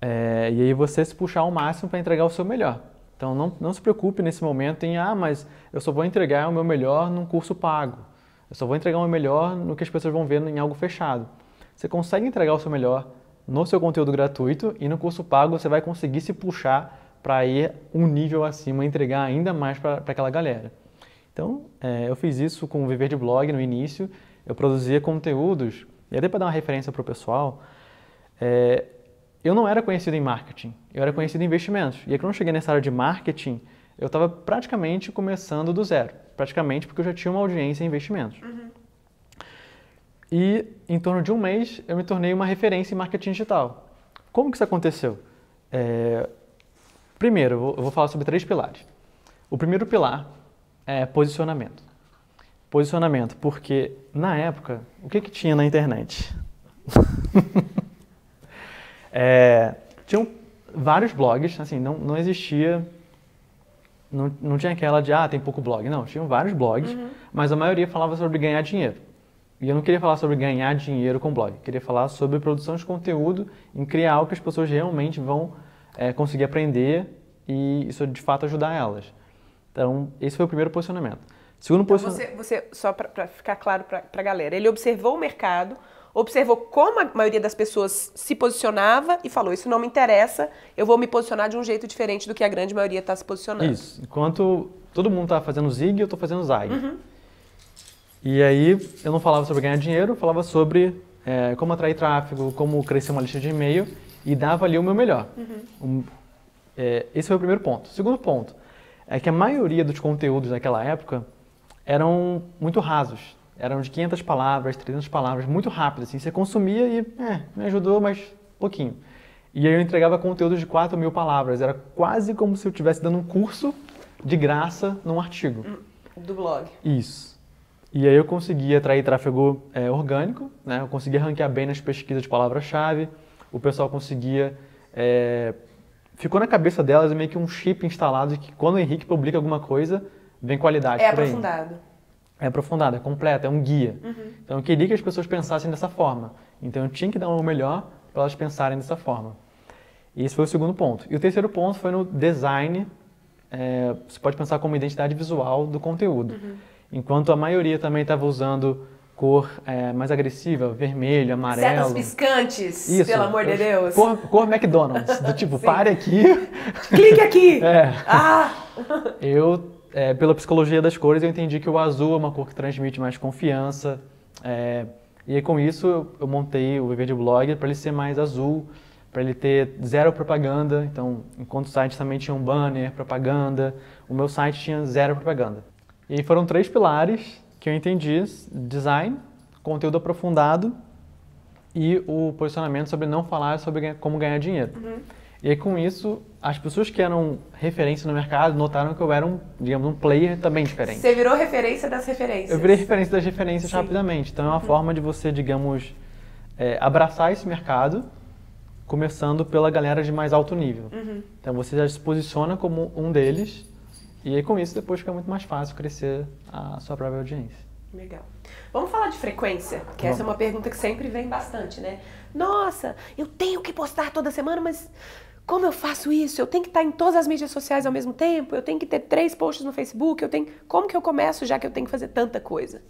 É, e aí você se puxar ao máximo para entregar o seu melhor. Então não, não se preocupe nesse momento em, ah, mas eu só vou entregar o meu melhor num curso pago. Eu só vou entregar o meu melhor no que as pessoas vão ver em algo fechado. Você consegue entregar o seu melhor no seu conteúdo gratuito e no curso pago você vai conseguir se puxar para ir um nível acima, entregar ainda mais para aquela galera. Então, é, eu fiz isso com o Viver de Blog no início, eu produzia conteúdos, e até para dar uma referência para o pessoal, é, eu não era conhecido em marketing, eu era conhecido em investimentos. E aí, quando eu cheguei nessa área de marketing, eu estava praticamente começando do zero, praticamente porque eu já tinha uma audiência em investimentos. Uhum. E em torno de um mês eu me tornei uma referência em marketing digital. Como que isso aconteceu? É... Primeiro, eu vou falar sobre três pilares. O primeiro pilar é posicionamento. Posicionamento, porque na época, o que, que tinha na internet? *laughs* é, tinham vários blogs, assim, não, não existia não, não tinha aquela de, ah, tem pouco blog. Não, tinham vários blogs, uhum. mas a maioria falava sobre ganhar dinheiro. E eu não queria falar sobre ganhar dinheiro com blog, queria falar sobre produção de conteúdo, em criar algo que as pessoas realmente vão é, conseguir aprender e isso de fato ajudar elas. Então, esse foi o primeiro posicionamento. Segundo então, posicionamento. Você, você, só para ficar claro para a galera, ele observou o mercado, observou como a maioria das pessoas se posicionava e falou: Isso não me interessa, eu vou me posicionar de um jeito diferente do que a grande maioria está se posicionando. Isso. Enquanto todo mundo está fazendo zig, eu estou fazendo zag. Uhum. E aí eu não falava sobre ganhar dinheiro, eu falava sobre é, como atrair tráfego, como crescer uma lista de e-mail e dava ali o meu melhor. Uhum. Um, é, esse foi o primeiro ponto. Segundo ponto é que a maioria dos conteúdos daquela época eram muito rasos. Eram de 500 palavras, 300 palavras, muito rápido. Assim. Você consumia e é, me ajudou, mas pouquinho. E aí eu entregava conteúdos de 4 mil palavras. Era quase como se eu estivesse dando um curso de graça num artigo. Do blog. Isso. E aí eu consegui atrair tráfego é, orgânico, né? eu conseguia ranquear bem nas pesquisas de palavra-chave, o pessoal conseguia... É, ficou na cabeça delas meio que um chip instalado de que quando o Henrique publica alguma coisa, vem qualidade É aprofundado. É aprofundado, é completo, é um guia. Uhum. Então eu queria que as pessoas pensassem dessa forma. Então eu tinha que dar o melhor para elas pensarem dessa forma. E esse foi o segundo ponto. E o terceiro ponto foi no design, é, você pode pensar como identidade visual do conteúdo. Uhum enquanto a maioria também estava usando cor é, mais agressiva, vermelho, amarelo. Setas piscantes, Isso, pelo amor de Deus. Cor, cor McDonald's, do tipo, *laughs* pare aqui. Clique aqui! *laughs* É. Ah! Eu, é, pela psicologia das cores, eu entendi que o azul é uma cor que transmite mais confiança. É, e aí, com isso, eu montei o Viver de Blog para ele ser mais azul, para ele ter zero propaganda. Então, enquanto o site também tinha um banner, propaganda, o meu site tinha zero propaganda. E aí foram três pilares que eu entendi: design, conteúdo aprofundado e o posicionamento sobre não falar sobre como ganhar dinheiro. Uhum. E aí, com isso, as pessoas que eram referência no mercado notaram que eu era um, digamos, um player também diferente. Você virou referência das referências. Eu virei referência das referências Sim. rapidamente. Então, é uma uhum. forma de você, digamos, é, abraçar esse mercado, começando pela galera de mais alto nível. Uhum. Então, você já se posiciona como um deles e aí com isso depois fica muito mais fácil crescer a sua própria audiência. Legal. Vamos falar de frequência, que Vamos. essa é uma pergunta que sempre vem bastante, né? Nossa, eu tenho que postar toda semana, mas como eu faço isso? Eu tenho que estar em todas as mídias sociais ao mesmo tempo? Eu tenho que ter três posts no Facebook? Eu tenho... Como que eu começo já que eu tenho que fazer tanta coisa?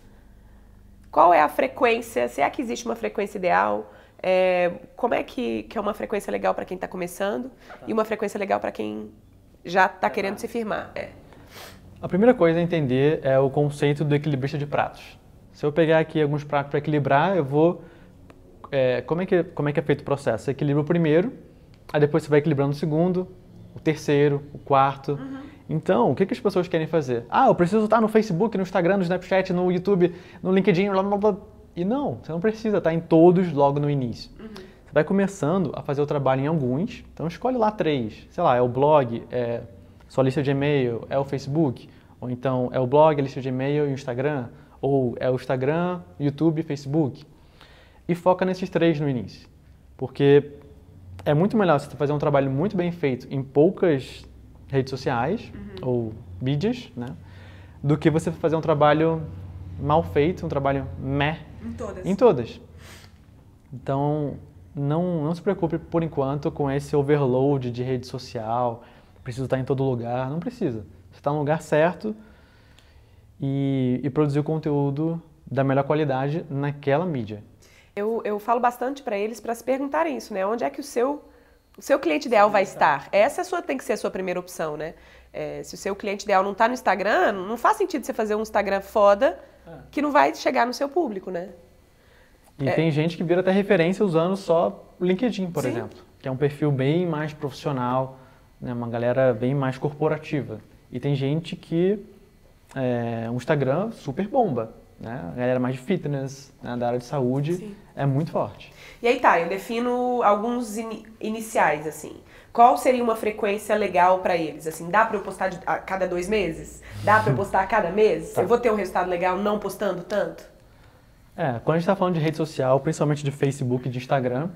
Qual é a frequência? Será que existe uma frequência ideal? É... Como é que, que é uma frequência legal para quem está começando e uma frequência legal para quem já está querendo se firmar? É. A primeira coisa a entender é o conceito do equilibrista de pratos. Se eu pegar aqui alguns pratos para equilibrar, eu vou... É, como, é que, como é que é feito o processo? Você equilibra o primeiro, aí depois você vai equilibrando o segundo, o terceiro, o quarto. Uhum. Então, o que, que as pessoas querem fazer? Ah, eu preciso estar no Facebook, no Instagram, no Snapchat, no YouTube, no LinkedIn, blá, blá, blá. E não, você não precisa estar em todos logo no início. Uhum. Você vai começando a fazer o trabalho em alguns, então escolhe lá três. Sei lá, é o blog, é sua lista de e-mail, é o Facebook, Ou então é o blog, a lista de e-mail e o Instagram? Ou é o Instagram, YouTube Facebook? E foca nesses três no início. Porque é muito melhor você fazer um trabalho muito bem feito em poucas redes sociais ou mídias, né? Do que você fazer um trabalho mal feito, um trabalho meh Em todas. em todas. Então, não, não se preocupe por enquanto com esse overload de rede social, preciso estar em todo lugar. Não precisa. Você está no lugar certo e, e produzir o conteúdo da melhor qualidade naquela mídia. Eu, eu falo bastante para eles para se perguntarem isso, né? Onde é que o seu, o seu cliente ideal vai estar? Essa é a sua, tem que ser a sua primeira opção, né? É, se o seu cliente ideal não está no Instagram, não faz sentido você fazer um Instagram foda que não vai chegar no seu público, né? E tem gente que vira até referência usando só o LinkedIn, por Sim. exemplo, que é um perfil bem mais profissional, né, uma galera bem mais corporativa. E tem gente que é, um Instagram super bomba, né? A galera mais de fitness, né, da área de saúde, Sim. é muito forte. E aí tá, eu defino alguns ini- iniciais, assim. Qual seria uma frequência legal para eles? Assim, dá para eu postar de- a cada dois meses? Dá para eu postar a cada mês? *laughs* Tá. Eu vou ter um resultado legal não postando tanto? É, quando a gente está falando de rede social, principalmente de Facebook e de Instagram,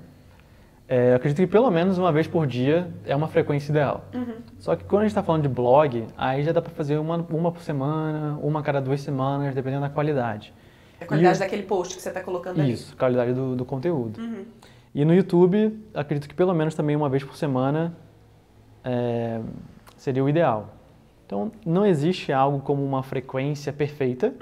é, eu acredito que pelo menos uma vez por dia é uma frequência ideal. Só que quando a gente está falando de blog, aí já dá para fazer uma, uma por semana, uma a cada duas semanas, dependendo da qualidade. A qualidade E daquele post que você tá colocando ali. Isso, qualidade do, do conteúdo. E no YouTube, acredito que pelo menos também uma vez por semana é, seria o ideal. Então, não existe algo como uma frequência perfeita,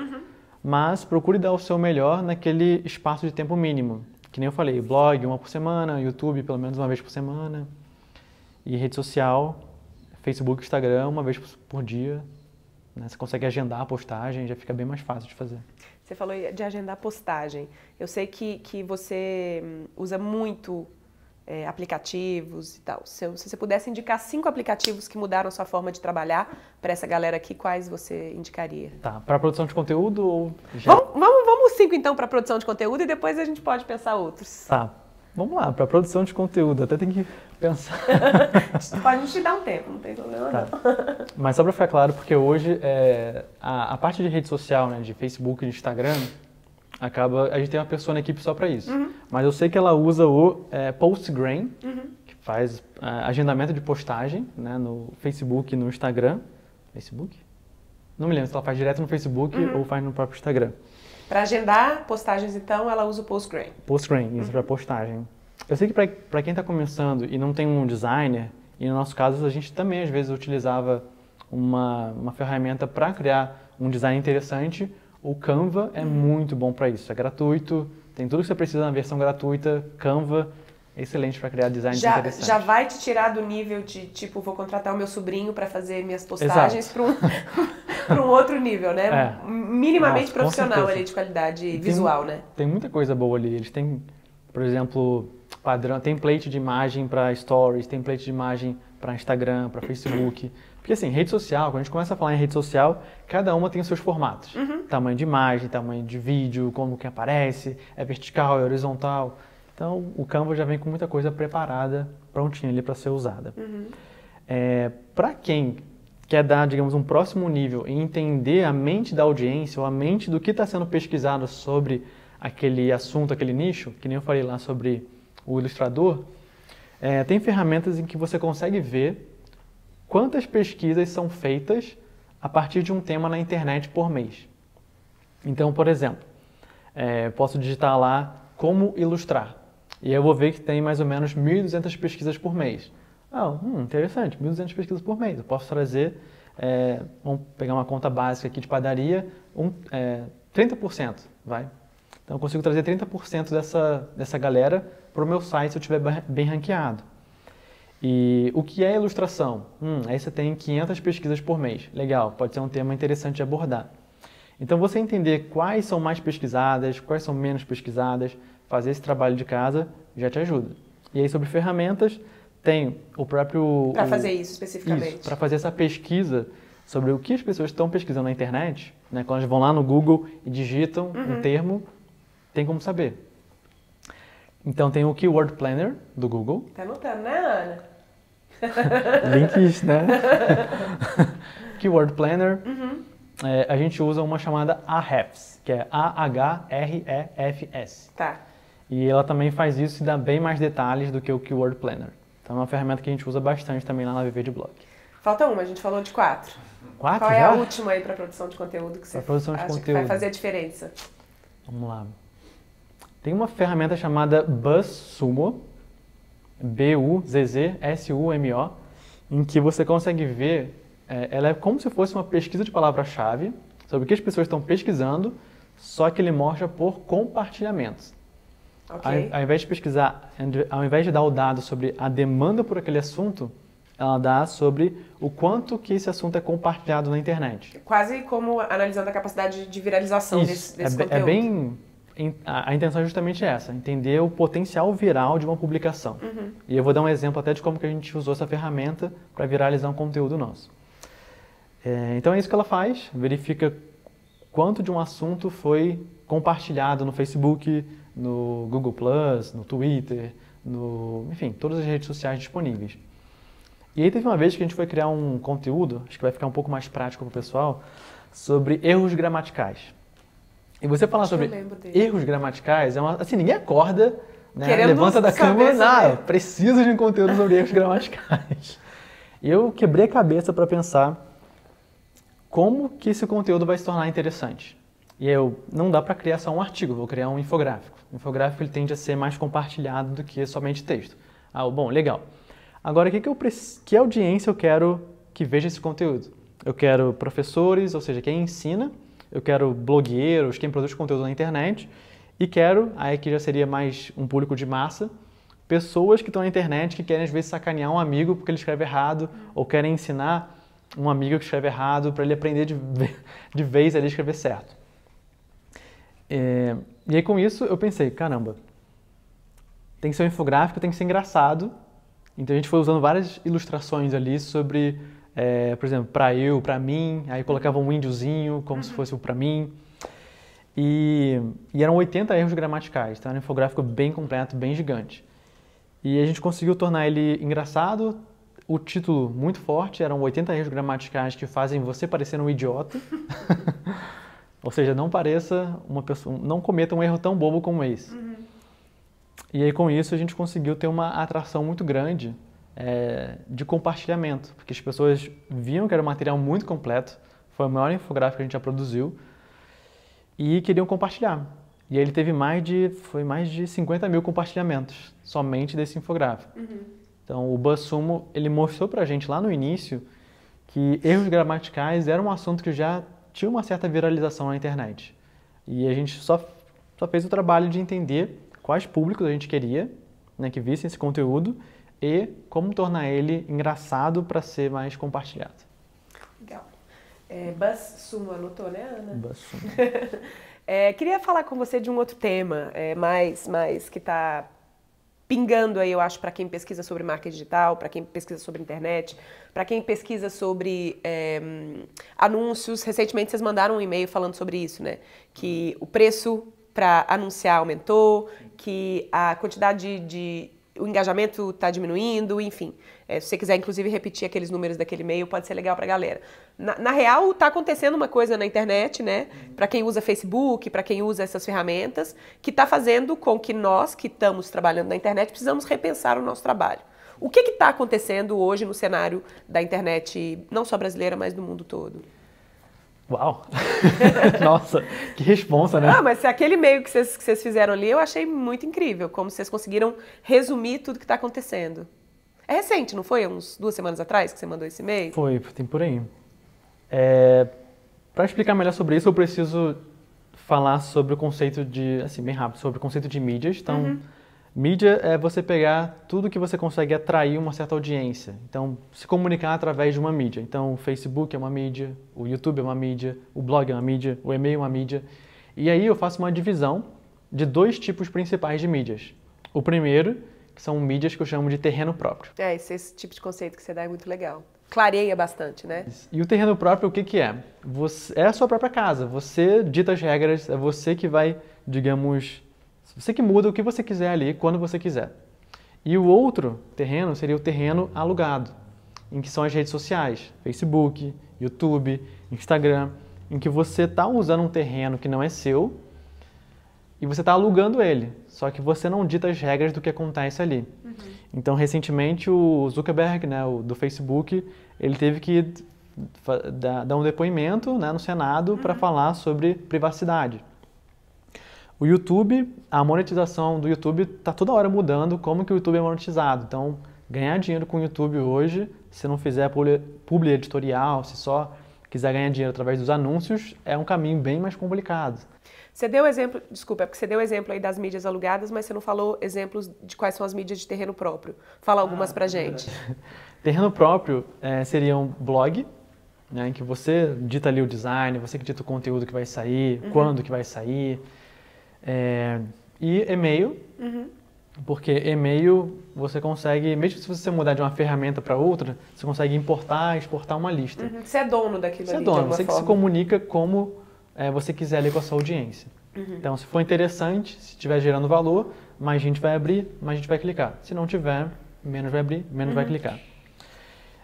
mas procure dar o seu melhor naquele espaço de tempo mínimo. Que nem eu falei, blog uma por semana, YouTube pelo menos uma vez por semana, e rede social, Facebook, Instagram uma vez por- dia. né? Você consegue agendar a postagem, já fica bem mais fácil de fazer. Você falou de agendar postagem. Eu sei que, que você hum, usa muito é, aplicativos e tal. Se, eu- se você pudesse indicar cinco aplicativos que mudaram sua forma de trabalhar para essa galera aqui, quais você indicaria? Tá, para produção de conteúdo ou já? Vamos, vamos, vamos cinco então para produção de conteúdo e depois a gente pode pensar outros. Tá, vamos lá, para produção de conteúdo, até tem que pensar. *laughs* Pode te dar um tempo, não tem problema Tá. não. *laughs* Mas só para ficar claro, porque hoje é, a, a parte de rede social, né, de Facebook e de Instagram, acaba a gente tem uma pessoa na equipe só para isso. Mas eu sei que ela usa o é, Postgram, que faz é, agendamento de postagem né, no Facebook e no Instagram. Facebook? Não me lembro se ela faz direto no Facebook ou faz no próprio Instagram. Para agendar postagens, então, ela usa o Postgram. Postgram, isso para postagem. Eu sei que para quem está começando e não tem um designer, e no nosso caso a gente também às vezes utilizava uma, uma ferramenta para criar um design interessante, o Canva é muito bom para isso. É gratuito, tem tudo que você precisa na versão gratuita. Canva é excelente para criar designs Já, interessantes. já vai te tirar do nível de, tipo, vou contratar o meu sobrinho para fazer minhas postagens para um, *laughs* pra um outro nível, né? É. Minimamente Nossa, profissional ali, de qualidade Tem- visual, né? Tem muita coisa boa ali. Eles têm, por exemplo, padrão, template de imagem para stories, template de imagem para Instagram, para Facebook. Porque assim, rede social, quando a gente começa a falar em rede social, cada uma tem os seus formatos. Tamanho de imagem, tamanho de vídeo, como que aparece, é vertical, é horizontal. Então, o Canva já vem com muita coisa preparada, prontinha ali para ser usada. para quem quer dar, digamos, um próximo nível e entender a mente da audiência ou a mente do que está sendo pesquisado sobre aquele assunto, aquele nicho, que nem eu falei lá sobre o ilustrador, é, tem ferramentas em que você consegue ver quantas pesquisas são feitas a partir de um tema na internet por mês. Então, por exemplo, é, posso digitar lá como ilustrar. E eu vou ver que tem mais ou menos 1.200 pesquisas por mês. Ah, hum, interessante, 1.200 pesquisas por mês. Eu posso trazer, é, vamos pegar uma conta básica aqui de padaria, um, é, 30%, vai. Então eu consigo trazer 30% dessa, dessa galera para o meu site se eu estiver bem ranqueado. E o que é ilustração? Hum, aí você tem 500 pesquisas por mês. Legal, pode ser um tema interessante de abordar. Então você entender quais são mais pesquisadas, quais são menos pesquisadas, fazer esse trabalho de casa já te ajuda. E aí sobre ferramentas, tem o próprio... Para fazer isso especificamente. Para fazer essa pesquisa sobre o que as pessoas estão pesquisando na internet, né? quando elas vão lá no Google e digitam um termo, tem como saber. Então tem o Keyword Planner do Google, Tá anotando, né, Ana? *laughs* links, né? *laughs* Keyword Planner, é, a gente usa uma chamada Ahrefs, que é A-H-R-E-F-S. Tá. E ela também faz isso e dá bem mais detalhes do que o Keyword Planner. Então é uma ferramenta que a gente usa bastante também lá na VV de Blog. Falta uma, a gente falou de quatro. Quatro Qual é já? a última aí para produção de conteúdo que você Pra produção de acha que conteúdo. vai fazer a diferença? Vamos lá. Tem uma ferramenta chamada BuzzSumo, B-U-Z-Z-S-U-M-O, em que você consegue ver, é, ela é como se fosse uma pesquisa de palavra-chave sobre o que as pessoas estão pesquisando, só que ele mostra por compartilhamentos. Ok. Ao, ao invés de pesquisar, ao invés de dar o dado sobre a demanda por aquele assunto, ela dá sobre o quanto que esse assunto é compartilhado na internet. Quase como analisando a capacidade de viralização Isso, desse, desse é, be- conteúdo. é bem. A, a intenção é justamente essa, entender o potencial viral de uma publicação. Uhum. E eu vou dar um exemplo até de como que a gente usou essa ferramenta para viralizar um conteúdo nosso. É, então é isso que ela faz, verifica quanto de um assunto foi compartilhado no Facebook, no Google no Twitter, no, enfim, todas as redes sociais disponíveis. E aí teve uma vez que a gente foi criar um conteúdo, acho que vai ficar um pouco mais prático para o pessoal, sobre erros gramaticais. E você falar sobre erros gramaticais, é uma, assim, ninguém acorda, né, levanta da cama, ah, sobre. preciso de um conteúdo sobre erros gramaticais. E eu quebrei a cabeça para pensar como que esse conteúdo vai se tornar interessante. E eu, não dá para criar só um artigo, vou criar um infográfico. O infográfico ele tende a ser mais compartilhado do que somente texto. Ah, bom, legal. Agora, que, que, eu, que audiência eu quero que veja esse conteúdo? Eu quero professores, ou seja, quem ensina, eu quero blogueiros, quem produz conteúdo na internet, e quero, aí que já seria mais um público de massa, pessoas que estão na internet que querem às vezes sacanear um amigo porque ele escreve errado, ou querem ensinar um amigo que escreve errado para ele aprender de, *laughs* de vez a escrever certo. É, e aí com isso eu pensei, caramba, tem que ser um infográfico, tem que ser engraçado. Então a gente foi usando várias ilustrações ali sobre, é, por exemplo, para eu, para mim, aí colocava um índiozinho como se fosse o para mim. E, e eram 80 erros gramaticais, então era um infográfico bem completo, bem gigante. E a gente conseguiu tornar ele engraçado, o título muito forte, eram 80 erros gramaticais que fazem você parecer um idiota. *laughs* Ou seja, não pareça uma pessoa, não cometa um erro tão bobo como esse. E aí com isso a gente conseguiu ter uma atração muito grande é, de compartilhamento, porque as pessoas viam que era um material muito completo, foi o maior infográfico que a gente já produziu, e queriam compartilhar. E aí ele teve mais de, foi mais de 50 mil compartilhamentos, somente desse infográfico. Então o BuzzSumo, ele mostrou pra gente lá no início que erros gramaticais era um assunto que já tinha uma certa viralização na internet. E a gente só, só fez o trabalho de entender quais públicos a gente queria né, que vissem esse conteúdo e como tornar ele engraçado para ser mais compartilhado. Legal. É, Buzz Sumo anotou, né, Ana? BuzzSumo. *laughs* É, queria falar com você de um outro tema, é, mais, mais que está pingando aí, eu acho, para quem pesquisa sobre marketing digital, para quem pesquisa sobre internet, para quem pesquisa sobre é, anúncios. Recentemente vocês mandaram um e-mail falando sobre isso, né? Que o preço para anunciar aumentou, que a quantidade de, de o engajamento está diminuindo, enfim. É, se você quiser, inclusive, repetir aqueles números daquele e-mail, pode ser legal para a galera. Na, na real, está acontecendo uma coisa na internet, né? Para quem usa Facebook, para quem usa essas ferramentas, que está fazendo com que nós, que estamos trabalhando na internet, precisamos repensar o nosso trabalho. O que está acontecendo hoje no cenário da internet, não só brasileira, mas do mundo todo? Uau! *laughs* Nossa, que responsa, né? Ah, mas aquele e-mail que vocês, que vocês fizeram ali, eu achei muito incrível, como vocês conseguiram resumir tudo que está acontecendo. É recente, não foi? Uns duas semanas atrás que você mandou esse e-mail? Foi, tem por aí. É, para explicar melhor sobre isso, eu preciso falar sobre o conceito de, assim, bem rápido, sobre o conceito de mídias. Então, mídia é você pegar tudo que você consegue atrair uma certa audiência. Então, se comunicar através de uma mídia. Então, o Facebook é uma mídia, o YouTube é uma mídia, o blog é uma mídia, o e-mail é uma mídia. E aí eu faço uma divisão de dois tipos principais de mídias. O primeiro, que são mídias que eu chamo de terreno próprio. É, esse, esse tipo de conceito que você dá é muito legal. Clareia bastante, né? E o terreno próprio, o que, que é? Você, é a sua própria casa. Você dita as regras, é você que vai, digamos, você que muda o que você quiser ali, quando você quiser. E o outro terreno seria o terreno alugado, em que são as redes sociais, Facebook, YouTube, Instagram, em que você está usando um terreno que não é seu e você está alugando ele, só que você não dita as regras do que acontece ali. Uhum. Então, recentemente, o Zuckerberg, né, o, do Facebook, ele teve que dar um depoimento né, no Senado uhum. para falar sobre privacidade. O YouTube, a monetização do YouTube está toda hora mudando como que o YouTube é monetizado. Então, ganhar dinheiro com o YouTube hoje, se não fizer publi editorial, se só quiser ganhar dinheiro através dos anúncios, é um caminho bem mais complicado. Você deu exemplo, desculpa, é porque você deu exemplo aí das mídias alugadas, mas você não falou exemplos de quais são as mídias de terreno próprio. Fala algumas ah, pra gente. *laughs* terreno próprio é, seria um blog, né, em que você dita ali o design, você que dita o conteúdo que vai sair, uhum. quando que vai sair. É, e e-mail, uhum. porque e-mail você consegue, mesmo se você mudar de uma ferramenta para outra, você consegue importar, exportar uma lista. Uhum. Você é dono daquilo você ali, é dono, você forma. que se comunica como é, você quiser ali com a sua audiência. Uhum. Então, se for interessante, se estiver gerando valor, mais gente vai abrir, mais gente vai clicar. Se não tiver, menos vai abrir, menos vai uhum. clicar.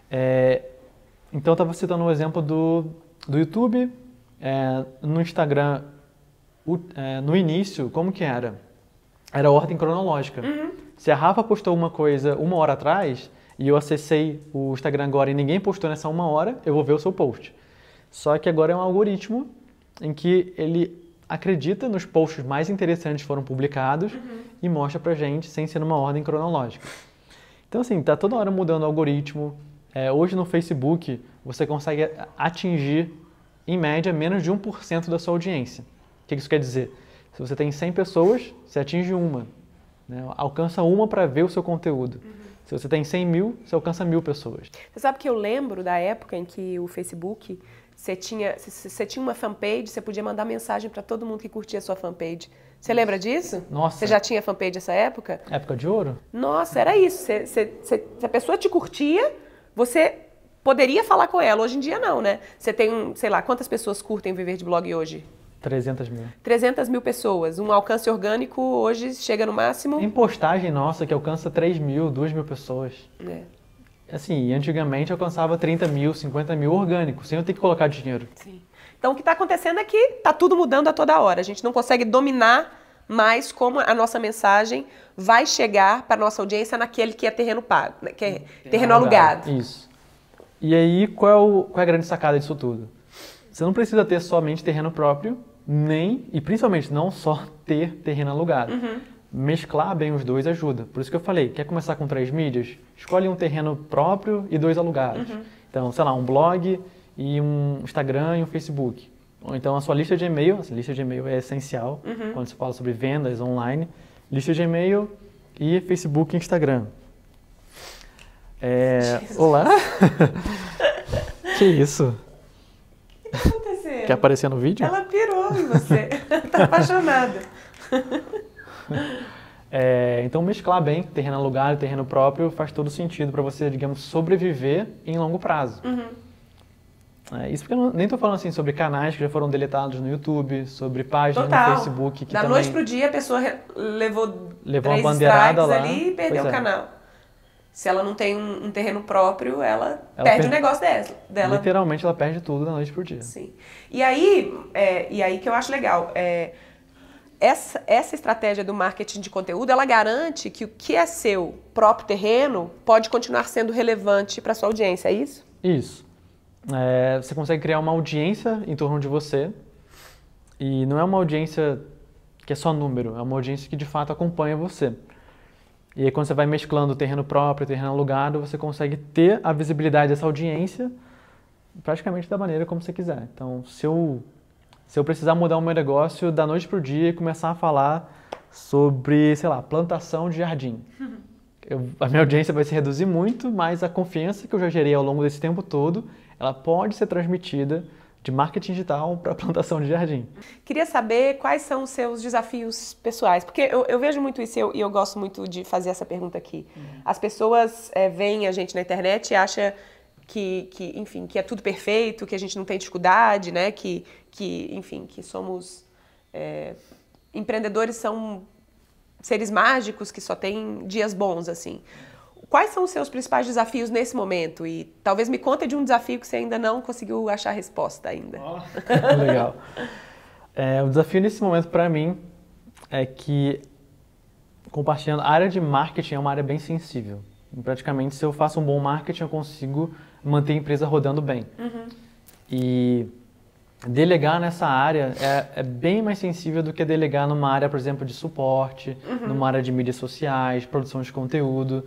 É, então, eu estava citando o um exemplo do, do YouTube. É, no Instagram, o, é, no início, como que era? Era ordem cronológica. Uhum. Se a Rafa postou uma coisa uma hora atrás e eu acessei o Instagram agora e ninguém postou nessa uma hora, eu vou ver o seu post. Só que agora é um algoritmo em que ele acredita nos posts mais interessantes que foram publicados uhum. e mostra pra gente sem ser numa ordem cronológica. Então, assim, tá toda hora mudando o algoritmo. É, hoje no Facebook, você consegue atingir, em média, menos de 1% da sua audiência. O que isso quer dizer? Se você tem 100 pessoas, você atinge uma. Né? Alcança uma para ver o seu conteúdo. Uhum. Se você tem 100 mil, você alcança mil pessoas. Você sabe que eu lembro da época em que o Facebook você tinha, você tinha uma fanpage, você podia mandar mensagem para todo mundo que curtia a sua fanpage. Você lembra disso? Nossa. Você já tinha fanpage nessa época? Época de ouro? Nossa, era isso. Você, você, você, se a pessoa te curtia, você poderia falar com ela. Hoje em dia não, né? Você tem, sei lá, quantas pessoas curtem Viver de Blog hoje? 300 mil. 300 mil pessoas. Um alcance orgânico hoje chega no máximo... Em postagem nossa, que alcança 3 mil, 2 mil pessoas. É. Assim, antigamente alcançava 30 mil, 50 mil orgânicos, sem eu ter que colocar dinheiro. Sim. Então o que está acontecendo é que está tudo mudando a toda hora. A gente não consegue dominar mais como a nossa mensagem vai chegar para a nossa audiência naquele que é terreno pago, né, que é terreno, terreno alugado. Isso. E aí, qual é, o, qual é a grande sacada disso tudo? Você não precisa ter somente terreno próprio, nem, e principalmente não só ter terreno alugado. Uhum mesclar bem os dois ajuda. Por isso que eu falei, quer começar com três mídias? Escolhe um terreno próprio e dois alugados. Uhum. Então, sei lá, um blog e um Instagram e um Facebook. Ou então a sua lista de e-mail, a lista de e-mail é essencial uhum. quando se fala sobre vendas online. Lista de e-mail e Facebook e Instagram. É... Olá! *laughs* que isso? O que está acontecendo? Quer aparecer no vídeo? Ela pirou em você. *laughs* tá apaixonada. *laughs* É, então, mesclar bem terreno alugado e terreno próprio faz todo sentido para você, digamos, sobreviver em longo prazo. Uhum. É, isso porque eu não, nem estou falando assim sobre canais que já foram deletados no YouTube, sobre páginas Total. no Facebook. Que da também... noite pro dia a pessoa levou, levou uma bandeirada lá ali e perdeu o é. canal. Se ela não tem um, um terreno próprio, ela, ela perde, o negócio dela. Literalmente, ela perde tudo da noite pro dia. Sim. E aí, é, e aí que eu acho legal. É, essa, essa estratégia do marketing de conteúdo, ela garante que o que é seu próprio terreno pode continuar sendo relevante para sua audiência, é isso? Isso. É, você consegue criar uma audiência em torno de você e não é uma audiência que é só número, é uma audiência que de fato acompanha você. E aí quando você vai mesclando terreno próprio, terreno alugado, você consegue ter a visibilidade dessa audiência praticamente da maneira como você quiser. Então, se eu se eu precisar mudar o meu negócio da noite para o dia e começar a falar sobre, sei lá, plantação de jardim. *laughs* Eu, a minha audiência vai se reduzir muito, mas a confiança que eu já gerei ao longo desse tempo todo, ela pode ser transmitida de marketing digital para plantação de jardim. Queria saber quais são os seus desafios pessoais, porque eu, eu vejo muito isso e eu, eu, gosto muito de fazer essa pergunta aqui. Uhum. As pessoas é, veem a gente na internet e acham que, que, enfim, que é tudo perfeito, que a gente não tem dificuldade, né? Que, que enfim, que somos é, empreendedores são seres mágicos que só têm dias bons, assim. Quais são os seus principais desafios nesse momento? E talvez me conte de um desafio que você ainda não conseguiu achar resposta ainda. Oh. *laughs* Legal. É, o desafio nesse momento para mim é que compartilhando, a área de marketing é uma área bem sensível. Praticamente, se eu faço um bom marketing, eu consigo manter a empresa rodando bem. Uhum. E delegar nessa área é, é, bem mais sensível do que delegar numa área, por exemplo, de suporte, uhum. numa área de mídias sociais, produção de conteúdo.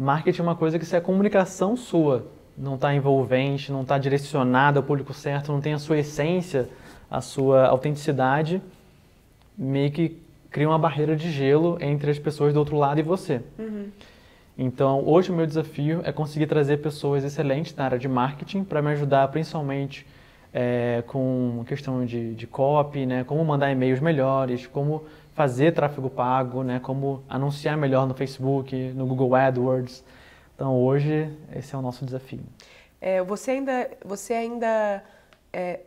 Marketing é uma coisa que se a comunicação sua não está envolvente, não está direcionada ao público certo, não tem a sua essência, a sua autenticidade, meio que cria uma barreira de gelo entre as pessoas do outro lado e você. Uhum. Então, hoje o meu desafio é conseguir trazer pessoas excelentes na área de marketing para me ajudar principalmente é, com questão de, de copy, né, como mandar e-mails melhores, como fazer tráfego pago, né, como anunciar melhor no Facebook, no Google AdWords. Então, hoje, esse é o nosso desafio. É, você ainda, você ainda é,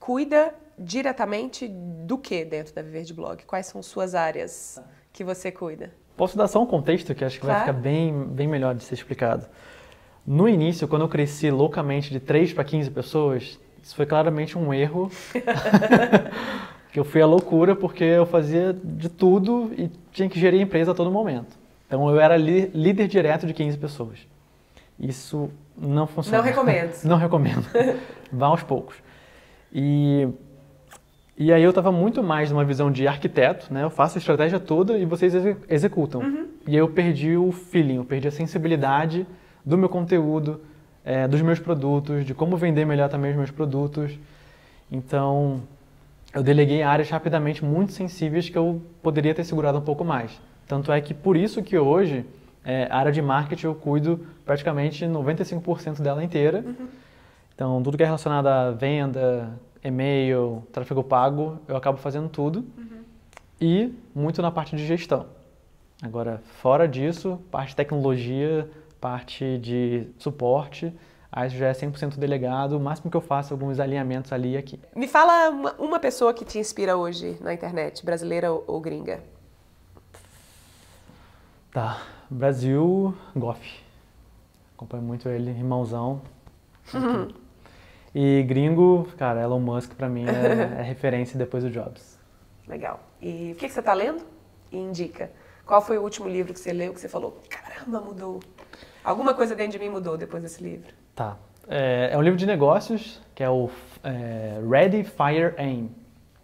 cuida diretamente do que dentro da Viver de Blog? Quais são suas áreas que você cuida? Posso dar só um contexto que acho que claro. vai ficar bem, bem melhor de ser explicado. No início, quando eu cresci loucamente de 3 para 15 pessoas, isso foi claramente um erro. *laughs* que eu fui à loucura porque eu fazia de tudo e tinha que gerir a empresa a todo momento. Então eu era líder direto de 15 pessoas. Isso não funciona. *laughs* Não recomendo. não *laughs* recomendo. Vá aos poucos. E, e aí eu estava muito mais numa visão de arquiteto, né? Eu faço a estratégia toda e vocês executam. Uhum. E aí eu perdi o feeling, eu perdi a sensibilidade do meu conteúdo, é, dos meus produtos, de como vender melhor também os meus produtos. Então, eu deleguei áreas rapidamente muito sensíveis que eu poderia ter segurado um pouco mais. Tanto é que por isso que hoje é, a área de marketing eu cuido praticamente 95% dela inteira. Uhum. Então, tudo que é relacionado a venda, e-mail, tráfego pago, eu acabo fazendo tudo. Uhum. E muito na parte de gestão. Agora, fora disso, parte de tecnologia, parte de suporte, aí já é 100% delegado, o máximo que eu faço é alguns alinhamentos ali e aqui. Me fala uma, uma pessoa que te inspira hoje na internet, brasileira ou, ou gringa. Tá, Brasil, Goff. Acompanho muito ele, irmãozão. Uhum. E gringo, cara, Elon Musk pra mim é, é *laughs* referência depois do Jobs. Legal. E o que, que você tá lendo? E indica. Qual foi o último livro que você leu que você falou, caramba, mudou Alguma coisa dentro de mim mudou depois desse livro. Tá. É, é um livro de negócios, que é o é, Ready, Fire, Aim.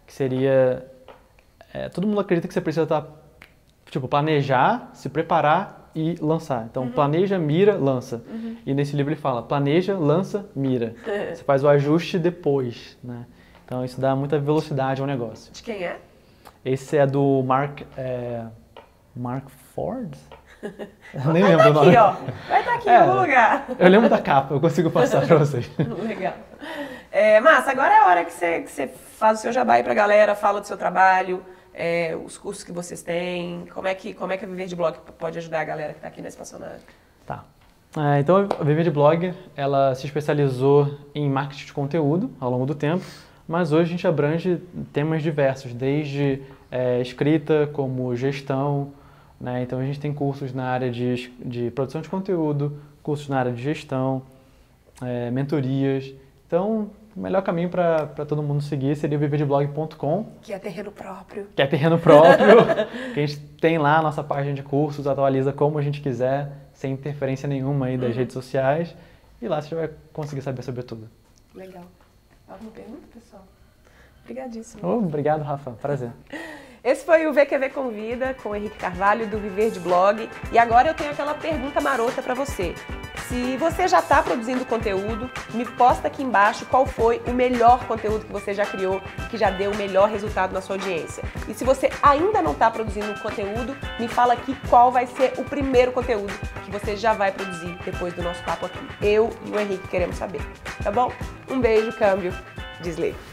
Que seria... É, todo mundo acredita que você precisa estar... Tá, tipo, planejar, se preparar e lançar. Então, uhum. planeja, mira, lança. Uhum. E nesse livro ele fala, planeja, lança, mira. *laughs* você faz o ajuste depois, né? Então, isso dá muita velocidade ao negócio. De quem é? Esse é do Mark... É, Mark Ford? Eu nem lembro tá o nome. Ó. Vai estar tá aqui é, em algum lugar. Eu lembro da capa, eu consigo passar para vocês. *laughs* Legal. É, Massa, agora é a hora que você, que você faz o seu jabá aí para a galera, fala do seu trabalho, é, os cursos que vocês têm, como é que, como é que a Viver de Blog pode ajudar a galera que está aqui na Espaçonário. Tá. É, então, a Viver de Blog, ela se especializou em marketing de conteúdo ao longo do tempo, mas hoje a gente abrange temas diversos, desde é, escrita, como gestão, né? Então a gente tem cursos na área de, de produção de conteúdo, cursos na área de gestão, é, mentorias. Então, o melhor caminho para todo mundo seguir seria o viverdeblog.com. Que é terreno próprio. Que é terreno próprio. *laughs* que a gente tem lá a nossa página de cursos, atualiza como a gente quiser, sem interferência nenhuma aí das uhum. redes sociais. E lá você vai conseguir saber sobre tudo. Legal. Alguma pergunta, pessoal? Obrigadíssimo. Oh, obrigado, Rafa. Prazer. *laughs* Esse foi o VQV Convida com o Henrique Carvalho do Viver de Blog. E agora eu tenho aquela pergunta marota para você. Se você já está produzindo conteúdo, me posta aqui embaixo qual foi o melhor conteúdo que você já criou, que já deu o melhor resultado na sua audiência. E se você ainda não está produzindo conteúdo, me fala aqui qual vai ser o primeiro conteúdo que você já vai produzir depois do nosso papo aqui. Eu e o Henrique queremos saber, tá bom? Um beijo, câmbio, desliga.